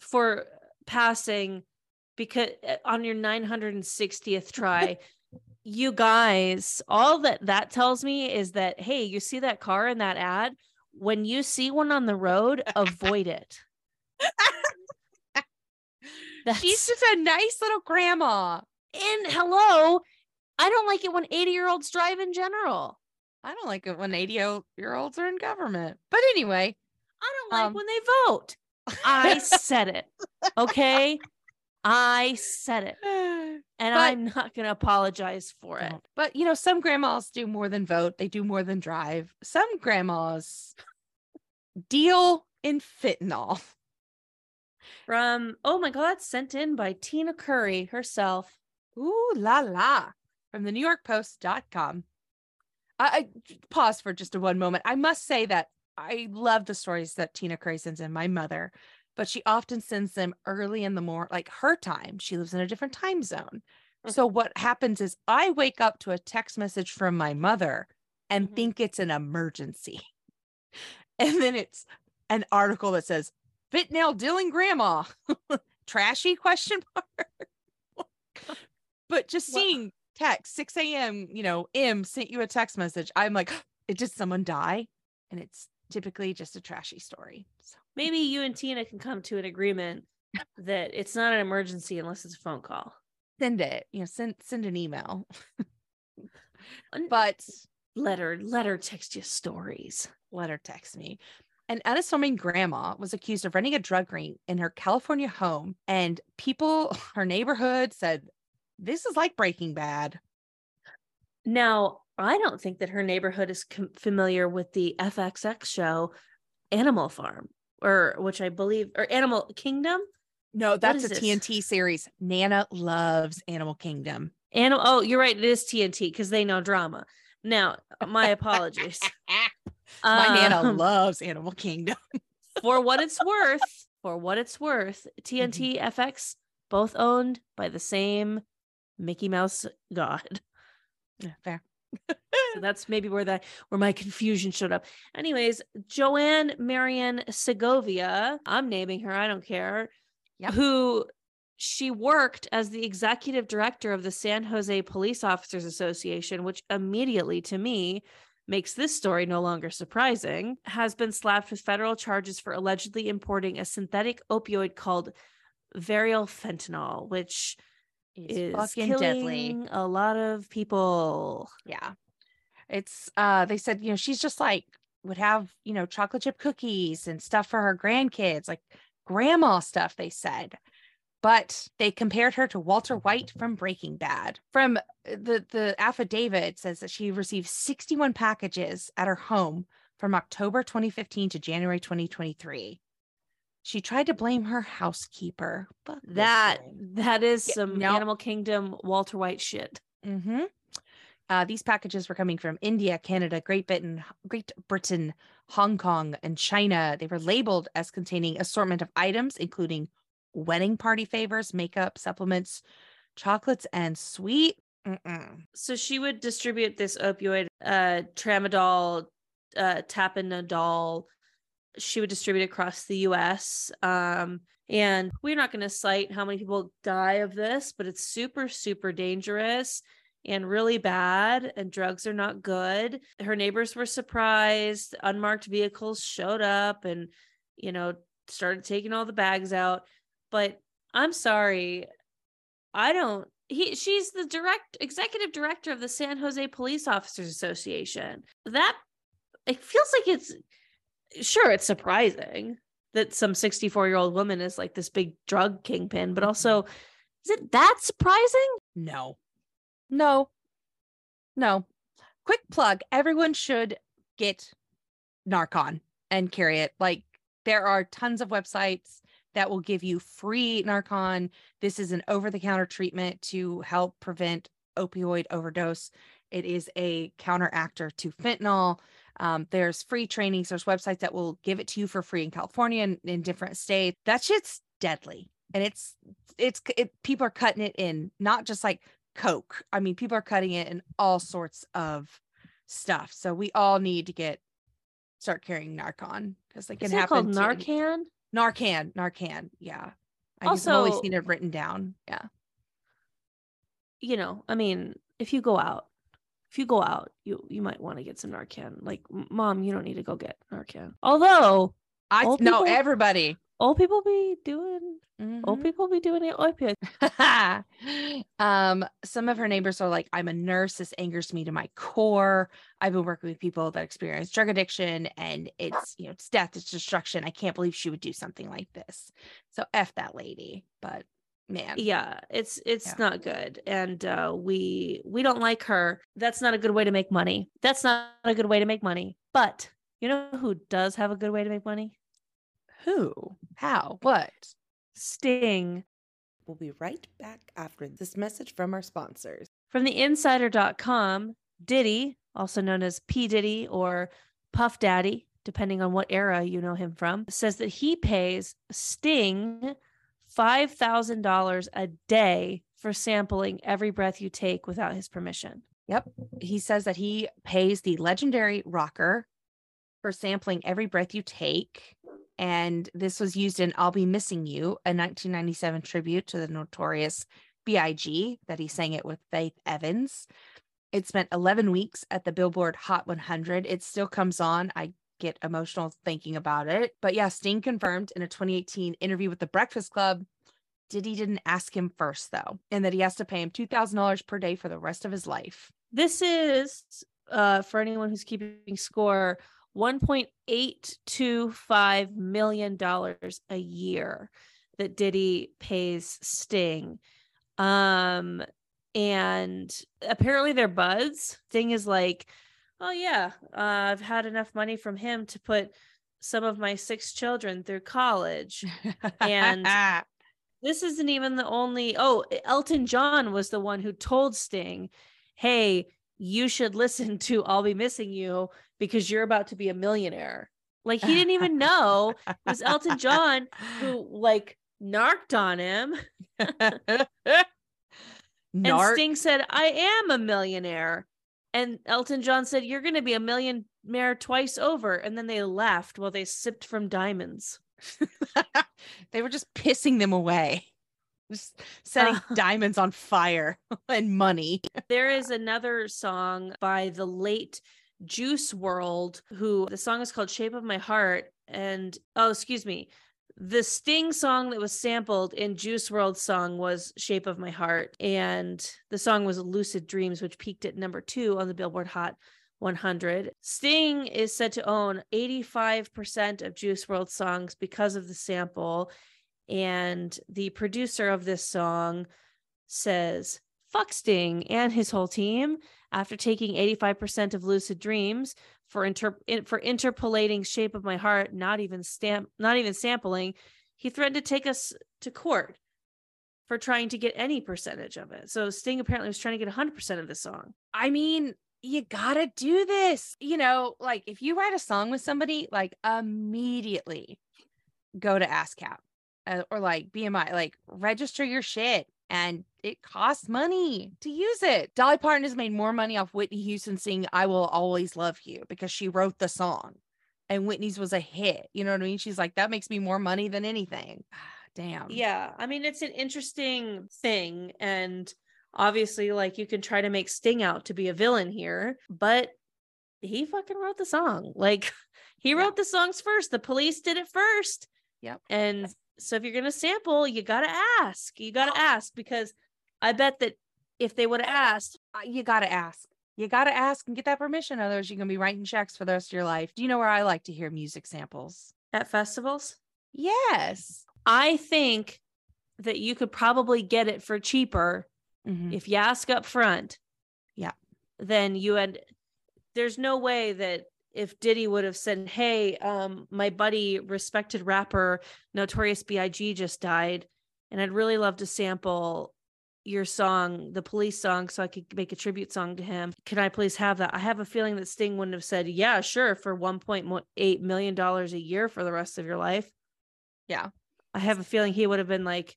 for passing because on your 960th try. you guys, all that that tells me is that hey, you see that car in that ad. When you see one on the road, avoid it. She's just a nice little grandma. And hello, I don't like it when 80 year olds drive in general. I don't like it when 80 year olds are in government. But anyway, I don't like um, when they vote. I said it. Okay. I said it. And but, I'm not going to apologize for it. But, you know, some grandmas do more than vote, they do more than drive. Some grandmas deal in fentanyl. From, oh my God, sent in by Tina Curry herself. Ooh la la from the New York Post.com. I, I pause for just a one moment. I must say that I love the stories that Tina Curry sends in, my mother, but she often sends them early in the morning, like her time. She lives in a different time zone. Mm-hmm. So what happens is I wake up to a text message from my mother and mm-hmm. think it's an emergency. And then it's an article that says, Fit nail dealing grandma. Trashy question mark. but just seeing text 6 a.m you know m sent you a text message i'm like it did someone die? And it's typically just a trashy story so. Maybe you and tina can come to an agreement that it's not an emergency unless it's a phone call. Send it you know send send an email. But letter letter text you stories. Letter text me. An unassuming grandma was accused of running a drug ring in her California home, and people, her neighborhood said this is like Breaking Bad. Now, I don't think that her neighborhood is com- familiar with the FXX show Animal Farm, or which I believe, or Animal Kingdom. No, that's a this? TNT series. Nana loves Animal Kingdom. Animal. Oh, you're right. It is TNT because they know drama. Now, my apologies. my um, Nana loves Animal Kingdom. for what it's worth, for what it's worth, TNT mm-hmm. FX both owned by the same Mickey Mouse God. Yeah, fair. so that's maybe where that where my confusion showed up. Anyways, Joanne Marion Segovia, I'm naming her, I don't care. Yep. Who she worked as the executive director of the San Jose Police Officers Association, which immediately to me makes this story no longer surprising, has been slapped with federal charges for allegedly importing a synthetic opioid called valeryl fentanyl, which is, fucking deadly. A lot of people. Yeah. It's uh they said, you know, she's just like would have, you know, chocolate chip cookies and stuff for her grandkids, like grandma stuff, they said. But they compared her to Walter White from Breaking Bad. From uh, the the affidavit says that she received 61 packages at her home from October 2015 to January 2023 she tried to blame her housekeeper. But that that is some yeah, Animal Kingdom Walter White shit. Mm-hmm. Uh, these packages were coming from India, Canada, Great Britain, Great Britain, Hong Kong, and China. They were labeled as containing assortment of items, including wedding party favors, makeup, supplements, chocolates, and sweet. Mm-mm. So she would distribute this opioid, uh, tramadol, uh, tapentadol, she would distribute across the US. Um, and we're not going to cite how many people die of this, but it's super, super dangerous and really bad. And drugs are not good. Her neighbors were surprised. Unmarked vehicles showed up and, you know, started taking all the bags out. But I'm sorry. I don't he she's the direct executive director of the San Jose Police Officers Association. That it feels like it's sure it's surprising that some 64 year old woman is like this big drug kingpin, but mm-hmm. also is it that surprising? No, no, no. Quick plug everyone should get Narcan and carry it. Like, There are tons of websites that will give you free Narcan. This is an over the counter treatment to help prevent opioid overdose. It is a counteractor to fentanyl. Um, there's free trainings, there's websites that will give it to you for free in California and in different states. That shit's deadly. And it's, it's, it, people are cutting it in, not just like Coke. I mean, people are cutting it in all sorts of stuff. So we all need to get, start carrying Narcan because it can it happen. called Narcan? Narcan, Narcan. Yeah. I also, I've only seen it written down. Yeah. You know, I mean, if you go out, if you go out, you you might want to get some Narcan. Like, mom, you don't need to go get Narcan. Although I know people- everybody. old people be doing, old Mhm. people be doing it opioids. um, some of her neighbors are like, I'm a nurse. This angers me to my core. I've been working with people that experience drug addiction and it's, you know, it's death, it's destruction. I can't believe she would do something like this. So F that lady. But man. yeah it's it's Yeah. not good and uh we we don't like her that's not a good way to make money that's not a good way to make money but you know who does have a good way to make money Who? How? What? sting We'll be right back after this message from our sponsors. from the insider.com diddy also known as p diddy or puff daddy depending on what era you know him from says that he pays sting $5000 a day for sampling every breath you take without his permission Yep. He says that he pays the legendary rocker for sampling every breath you take. And this was used in I'll Be Missing You, a 1997 tribute to the notorious B.I.G. that he sang it with Faith Evans. It spent 11 weeks at the Billboard Hot 100. It still comes on. I get emotional thinking about it. But yeah, Sting confirmed in a 2018 interview with The Breakfast Club Diddy didn't ask him first, though, and that he has to pay him $2,000 per day for the rest of his life. This is uh for anyone who's keeping score 1.825 million dollars a year that Diddy pays Sting. Um and apparently they're buds. Sting is like, "Oh yeah, uh, I've had enough money from him to put some of my six children through college." And- this isn't even the only oh elton john was the one who told sting hey you should listen to i'll be missing you because you're about to be a millionaire like he didn't even know it was elton john who like narked on him and Narc. sting said i am a millionaire and elton john said you're going to be a millionaire twice over and then they laughed while they sipped from diamonds they were just pissing them away, just setting Uh. diamonds on fire and money. There is another song by the late Juice WRLD, who the song is called Shape of My Heart. And oh, excuse me. The Sting song that was sampled in Juice WRLD's song was Shape of My Heart. And the song was Lucid Dreams, which peaked at number two on the Billboard Hot 100. Sting is said to own 85% of Juice WRLD songs because of the sample. And the producer of this song says, fuck Sting and his whole team after taking 85% of Lucid Dreams for inter- for interpolating Shape of My Heart, not even stamp, not even sampling. He threatened to take us to court for trying to get any percentage of it. So Sting apparently was trying to get 100% of the song. I mean, you gotta do this. You know, like if you write a song with somebody, like immediately go to ASCAP uh, or like BMI, like register your shit. And it costs money to use it. Dolly Parton has made more money off Whitney Houston singing I Will Always Love You because she wrote the song and Whitney's was a hit. You know what I mean? She's like, that makes me more money than anything. Damn. Yeah, I mean it's an interesting thing and obviously like you can try to make Sting out to be a villain here, but he fucking wrote the song. Like he Yeah. wrote the songs first. The police did it first. Yep. And so if you're going to sample, you got to ask. You got to ask because I bet that if they would have asked, Uh, you got to ask. You got to ask and get that permission. Otherwise, you're going to be writing checks for the rest of your life. Do you know where I like to hear music samples? at festivals, Yes. I think that you could probably get it for cheaper Mhm. if you ask up front Yeah. then you had there's no way that if Diddy would have said, "Hey, um, my buddy, respected rapper Notorious B.I.G. just died, and I'd really love to sample your song, the Police song, so I could make a tribute song to him. Can I please have that?" I have a feeling that Sting wouldn't have said, "Yeah, sure," for 1.8 million dollars a year for the rest of your life. Yeah. I have a feeling he would have been like,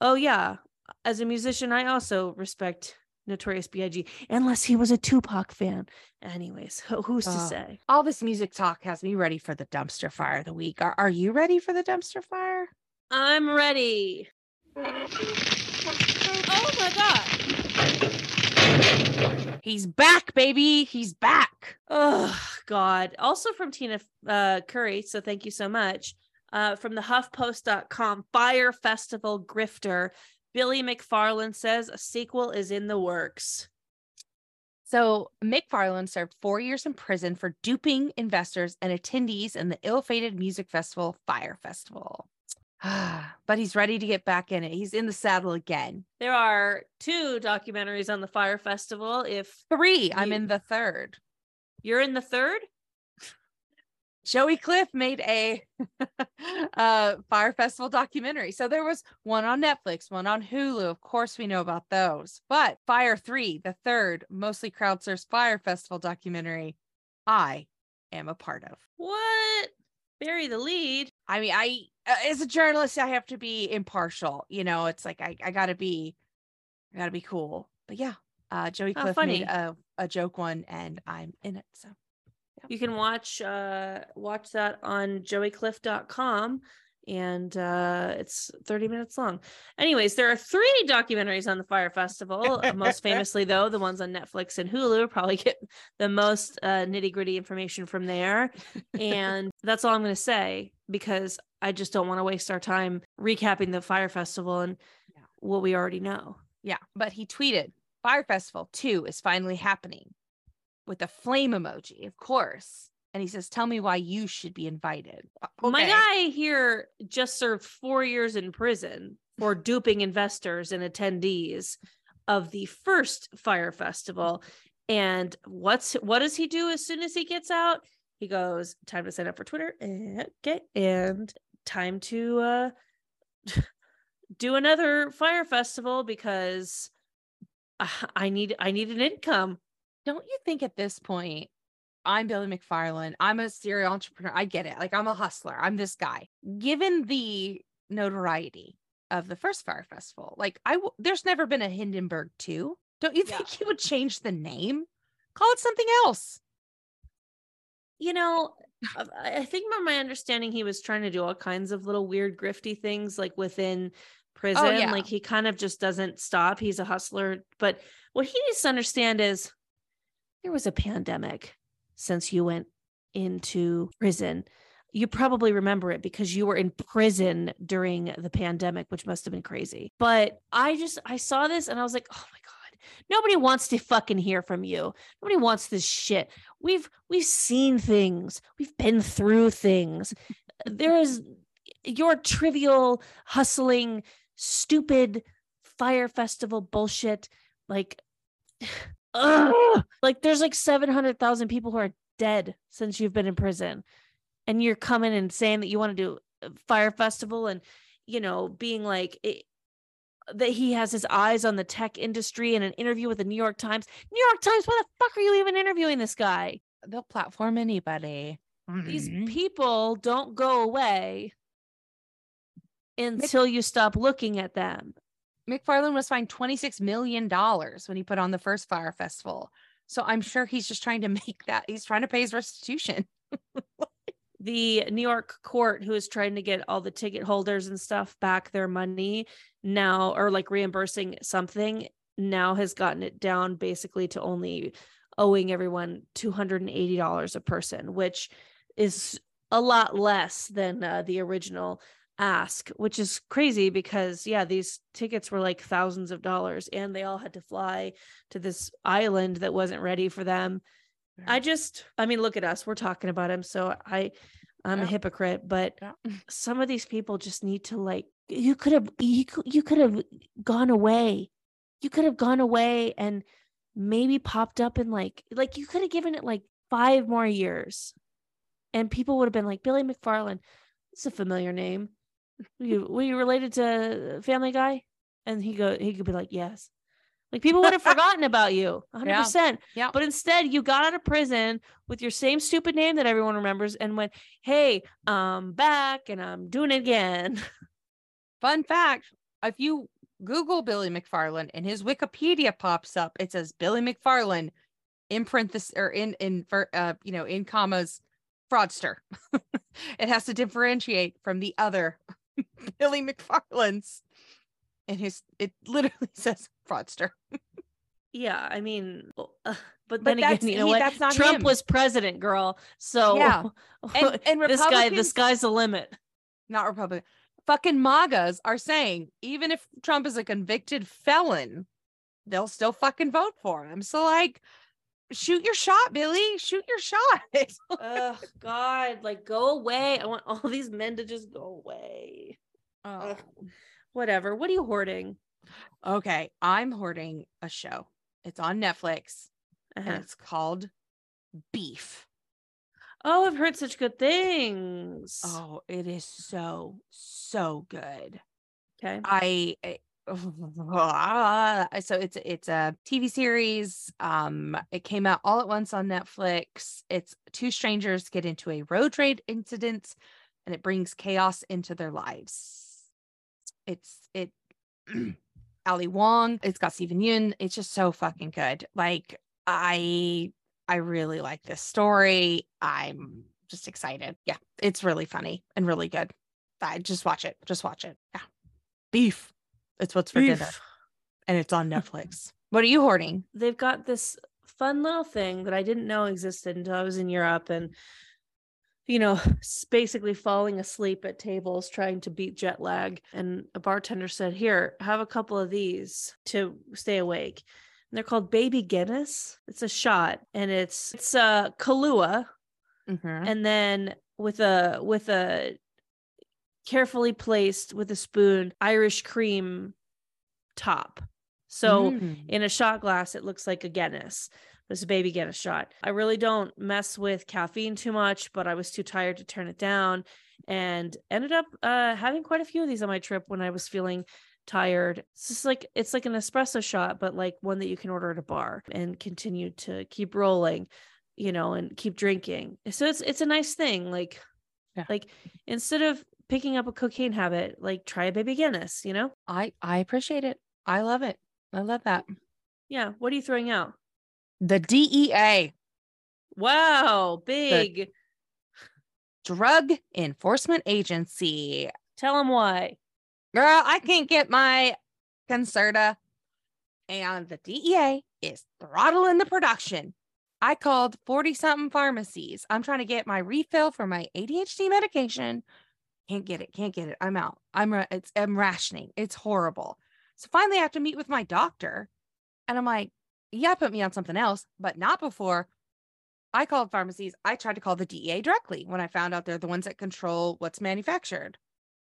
"Oh yeah, as a musician, I also respect." Notorious B.I.G. Unless he was a Tupac fan. Anyways, who- who's to say? All this music talk has me ready for the dumpster fire of the week. Are, are you ready for the dumpster fire? I'm ready. Oh my god. He's back, baby. He's back. Oh god. Also from Tina uh, Curry, so thank you so much. Uh, from the HuffPost.com, Fyre Festival grifter Billy McFarland says a sequel is in the works. So McFarland served four years in prison for duping investors and attendees in the ill-fated music festival Fyre Festival. but he's ready to get back in it. He's in the saddle again. There are two documentaries on the Fyre Festival. If Three. I'm in the third. you're in the third, Joey Cliff made a uh, Fyre Festival documentary. So there was one on Netflix, one on Hulu. Of course, we know about those. But Fire 3, the third, mostly crowdsourced Fyre Festival documentary, I am a part of. what? Bury the lead. I mean, I, uh, as a journalist, I have to be impartial. You know, it's like I, I gotta be, I gotta be cool. But yeah, uh, Joey Cliff funny. made a, a joke one and I'm in it. So You can watch uh watch that on joeycliff.com and uh it's 30 minutes long. Anyways, there are three documentaries on the Fyre Festival. Uh, most famously though, the ones on Netflix and Hulu probably get the most uh nitty-gritty information from there. And that's all I'm going to say because I just don't want to waste our time recapping the Fyre Festival and Yeah. what we already know. Yeah, but he tweeted Fyre Festival 2 is finally happening with a flame emoji, of course. And he says, Tell me why you should be invited. Uh, My guy here just served four years in prison for duping investors and attendees of the first fyre festival. And what's what does he do as soon as he gets out? He goes, time to sign up for Twitter. Okay. And time to uh do another fyre festival because I- I need I need an income. Don't you think at this point, I'm Billy McFarland. I'm a serial entrepreneur. I get it. Like I'm a hustler. I'm this guy. Given the notoriety of the first Fyre Festival, like I w- there's never been a Hindenburg 2. Don't you Yeah. think you would change the name? Call it something else. you know i I think from my understanding he was trying to do all kinds of little weird grifty things like within oh, prison Oh, yeah. like he kind of just doesn't stop he's a hustler but what he needs to understand is there was a pandemic since you went into prison. You probably remember it because you were in prison during the pandemic which must have been crazy. But i just i saw this and i was like oh my god nobody wants to fucking hear from you. Nobody wants this shit. We've we've seen things. We've been through things. There is your trivial hustling stupid fyre festival bullshit like ugh. like there's like 700,000 people who are dead since you've been in prison and you're coming and saying that you want to do a fyre festival and you know being like it, that he has his eyes on the tech industry in an interview with the New York Times. New York Times, why the fuck are you even interviewing this guy? They'll platform anybody. These Mhm. people don't go away until you stop looking at them. McFarland was fined $26 million when he put on the first Fyre Festival. So I'm sure he's just trying to make that, he's trying to pay his restitution. The New York court, who is trying to get all the ticket holders and stuff back their money now, or like reimbursing something, now has gotten it down basically to only owing everyone $280 a person, which is a lot less than uh, the original ask, which is crazy because, yeah, these tickets were like thousands of dollars and they all had to fly to this island that wasn't ready for them. I just, I mean, look at us. We're talking about him. So I, I'm a hypocrite, but Yeah. some of these people just need to like, you could have, you could, you could have gone away. You could have gone away and maybe popped up in like, like you could have given it like five more years, and people would have been like, Billy McFarland, it's a familiar name. Were you, were you related to Family Guy? And he go, he could be like, yes. Like people would have forgotten about you 100%. Yeah. But instead, you got out of prison with your same stupid name that everyone remembers and went, hey, I'm back and I'm doing it again. Fun fact if you Google Billy McFarland and his Wikipedia pops up, it says Billy McFarland in parenthesis or in, in, for, uh, you know, in commas, fraudster. it has to differentiate from the other Billy McFarlands. And his, it literally says fraudster. Yeah, I mean, uh, but But then again, you know he- what? that's not Trump him. was president, girl. So Yeah. And, and this guy, the Republicans- sky's the limit. not Republican, fucking MAGAs are saying even if Trump is a convicted felon, they'll still fucking vote for him. So like, shoot your shot, Billy. Shoot your shot. oh God, like go away. I want all these men to just go away. Oh. Whatever. What are you hoarding? Okay, I'm hoarding a show. It's on Netflix Uh-huh. and it's called Beef. Oh, I've heard such good things. Oh, it is so so good. okay. I I- so it's it's a TV series. Um, it came out all at once on Netflix. It's two strangers get into a road rage incident, and it brings chaos into their lives. It's it. Ali Wong. It's got Steven Yeun. It's just so fucking good. Like I I really like this story. I'm just excited. Yeah, it's really funny and really good. I just watch it. Just watch it. Yeah. Beef. It's what's for dinner. And it's on Netflix. what are you hoarding? They've got this fun little thing that I didn't know existed until I was in Europe and you know, basically falling asleep at tables trying to beat jet lag. And a bartender said, Here, have a couple of these to stay awake. And they're called Baby Guinness. It's a shot and it's it's uh Kahlua Mhm. and then with a with a carefully placed with a spoon Irish cream top. So Mm. in a shot glass, it looks like a Guinness. This is a baby Guinness shot. I really don't mess with caffeine too much, but I was too tired to turn it down and ended up uh, having quite a few of these on my trip when I was feeling tired. It's just like it's like an espresso shot, but like one that you can order at a bar and continue to keep rolling, you know, and keep drinking. So it's it's a nice thing. Like Yeah. like instead of picking up a cocaine habit, like try a baby Guinness, you know? I I appreciate it. I love it. I love that. Yeah. What are you throwing out? The DEA, Wow, big. Drug Enforcement Agency. Tell them why. Girl, I can't get my Concerta. And the DEA is throttling the production. I called 40 something pharmacies. I'm trying to get my refill for my ADHD medication. Can't get it. Can't get it. I'm out. I'm it's I'm rationing. It's horrible. So finally I have to meet with my doctor. And I'm like, yeah, put me on something else, but not before I called pharmacies. I tried to call the DEA directly when I found out they're the ones that control what's manufactured.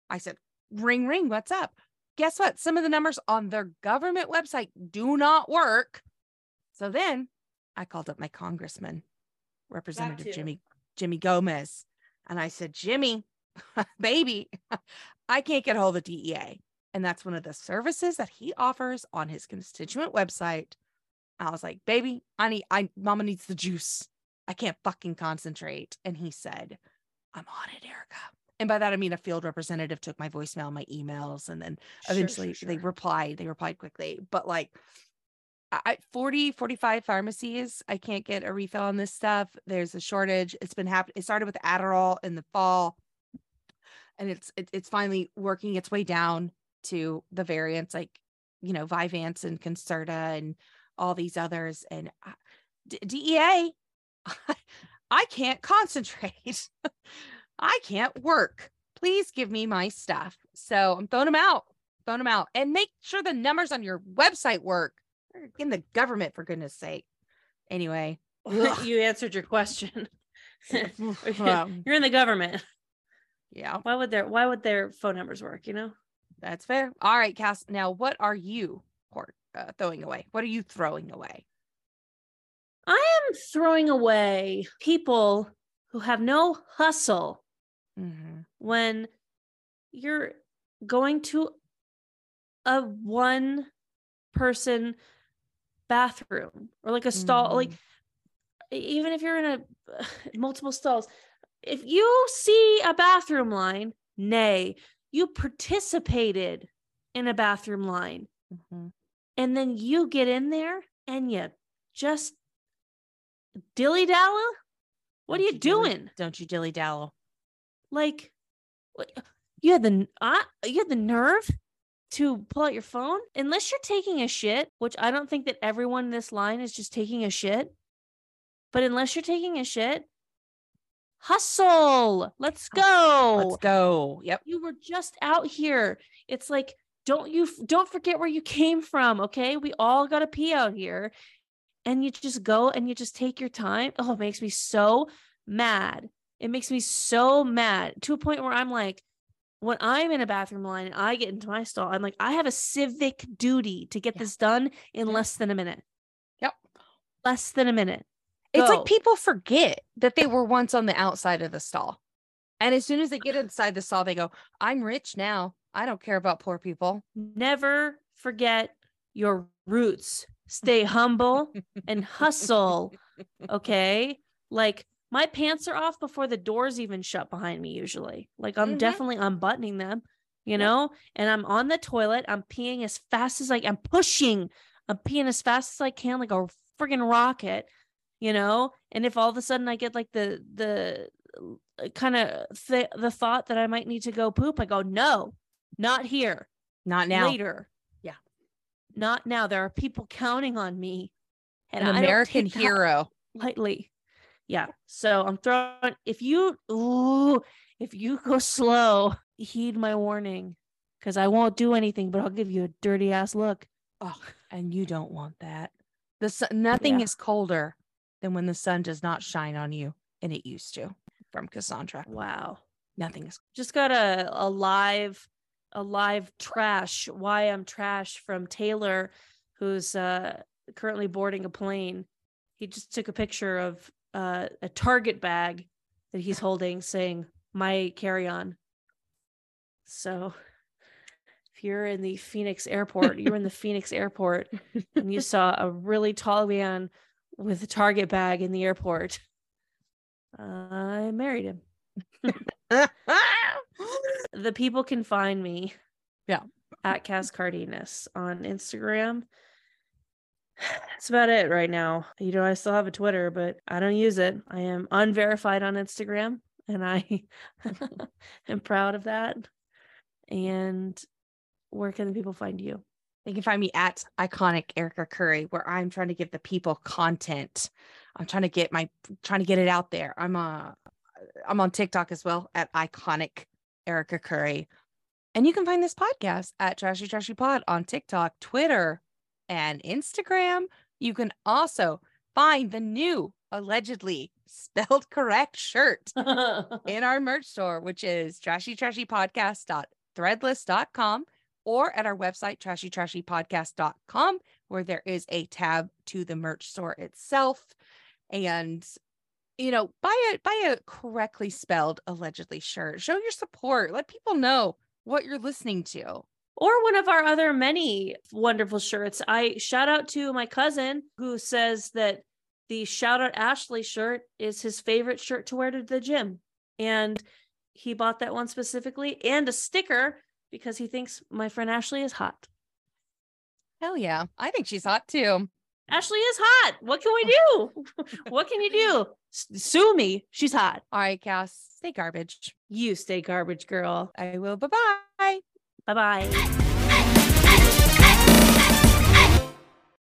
I said, ring, ring, what's up? Guess what? Some of the numbers on their government website do not work. So then I called up my congressman, Representative. Jimmy Jimmy Gomez, and I said, Jimmy, baby, I can't get a hold of DEA. And that's one of the services that he offers on his constituent website. I was like, baby, I need I mama needs the juice. I can't fucking concentrate. And he said, I'm on it, Erika. And by that I mean a field representative took my voicemail, my emails, and then Sure, eventually sure, they replied. They replied quickly. But like I- 40, 45 pharmacies, I can't get a refill on this stuff. There's a shortage. It's been happening. It started with Adderall in the fall. And it's it, it's finally working its way down to the variants like, you know, Vyvanse and Concerta and all these others. And I- D- DEA, I can't concentrate. I can't work. Please give me my stuff. So I'm throwing them out, throwing them out, and make sure the numbers on your website work. In the government, for goodness sake. Anyway, you answered your question. You're in the government. Yeah, Why would their why would their phone numbers work, you know? that's fair. All right, Cass. Now, what are you uh, throwing away? What are you throwing away? I am throwing away people who have no hustle Mhm. when you're going to a one person bathroom or like a stall like Mhm. e- even if you're in a multiple stalls if you see a bathroom line nay you participated in a bathroom line Mhm. and then you get in there and you just dilly dally what are Don't you dilly- doing Don't you dilly dally. like what you had the uh, you had the nerve to pull out your phone unless you're taking a shit which i don't think that everyone in this line is just taking a shit but unless you're taking a shit hustle let's go Let's go. Yep. you were just out here it's like don't you don't forget where you came from okay we all got to pee out here and you just go and you just take your time oh it makes me so mad it makes me so mad to a point where i'm like when i'm in a bathroom line and i get into my stall i'm like i have a civic duty to get Yeah. this done in Yeah. less than a minute Yep. less than a minute It's Go. like people forget that they were once on the outside of the stall. And as soon as they get inside the stall, they go, I'm rich now. I don't care about poor people. never forget your roots stay humble and hustle okay like my pants are off before the doors even shut behind me usually like i'm Mhm. definitely unbuttoning them you know and i'm on the toilet i'm peeing as fast as i i'm pushing i'm peeing as fast as i can like a friggin' rocket you know and if all of a sudden i get like the the uh, kind of th- the thought that i might need to go poop i go no not here Not now. later. Yeah. Not now. There are people counting on me. And An American hero. lightly. Yeah. So I'm throwing if you ooh, if you go slow, heed my warning. Cause I won't do anything, but I'll give you a dirty ass look. Oh, and you don't want that. The sun, nothing Yeah. is colder than when the sun does not shine on you, and it used to. From Cassandra, Wow. nothing is. Just got a, a live a live trash why I'm trash from Taylor, who's uh currently boarding a plane. He just took a picture of uh, a Target bag that he's holding saying my carry-on. So if you're in the Phoenix airport, you're in the Phoenix airport and you saw a really tall man with a Target bag in the airport. I married him. the people can find me Yeah. at Cass Cardenes on Instagram. That's about it right now. You know, I still have a Twitter, but I don't use it. I am unverified on Instagram and I am proud of that. And where can the people find you? They can find me at iconic Erika Curry, where I'm trying to give the people content. I'm trying to get my trying to get it out there. I'm uh I'm on TikTok as well at iconic Erika Curry. And you can find this podcast at Trashy Trashy Pod on TikTok, Twitter, and Instagram. You can also find the new allegedly spelled correct shirt in our merch store, which is trashy trashy podcast.threadless.com or at our website, trashy trashy podcast.com, where there is a tab to the merch store itself. And you know, buy a buy a correctly spelled allegedly shirt. Show your support. Let people know what you're listening to. or one of our other many wonderful shirts. I shout out to my cousin who says that the shout out Ashley shirt is his favorite shirt to wear to the gym. And he bought that one specifically and a sticker because he thinks my friend Ashley is hot. Hell yeah. I think she's hot too. Ashley is hot. What can we do? what can you do? S- sue me. She's hot. All right, Cass, stay garbage. You stay garbage girl. I will. Bye bye. Bye bye.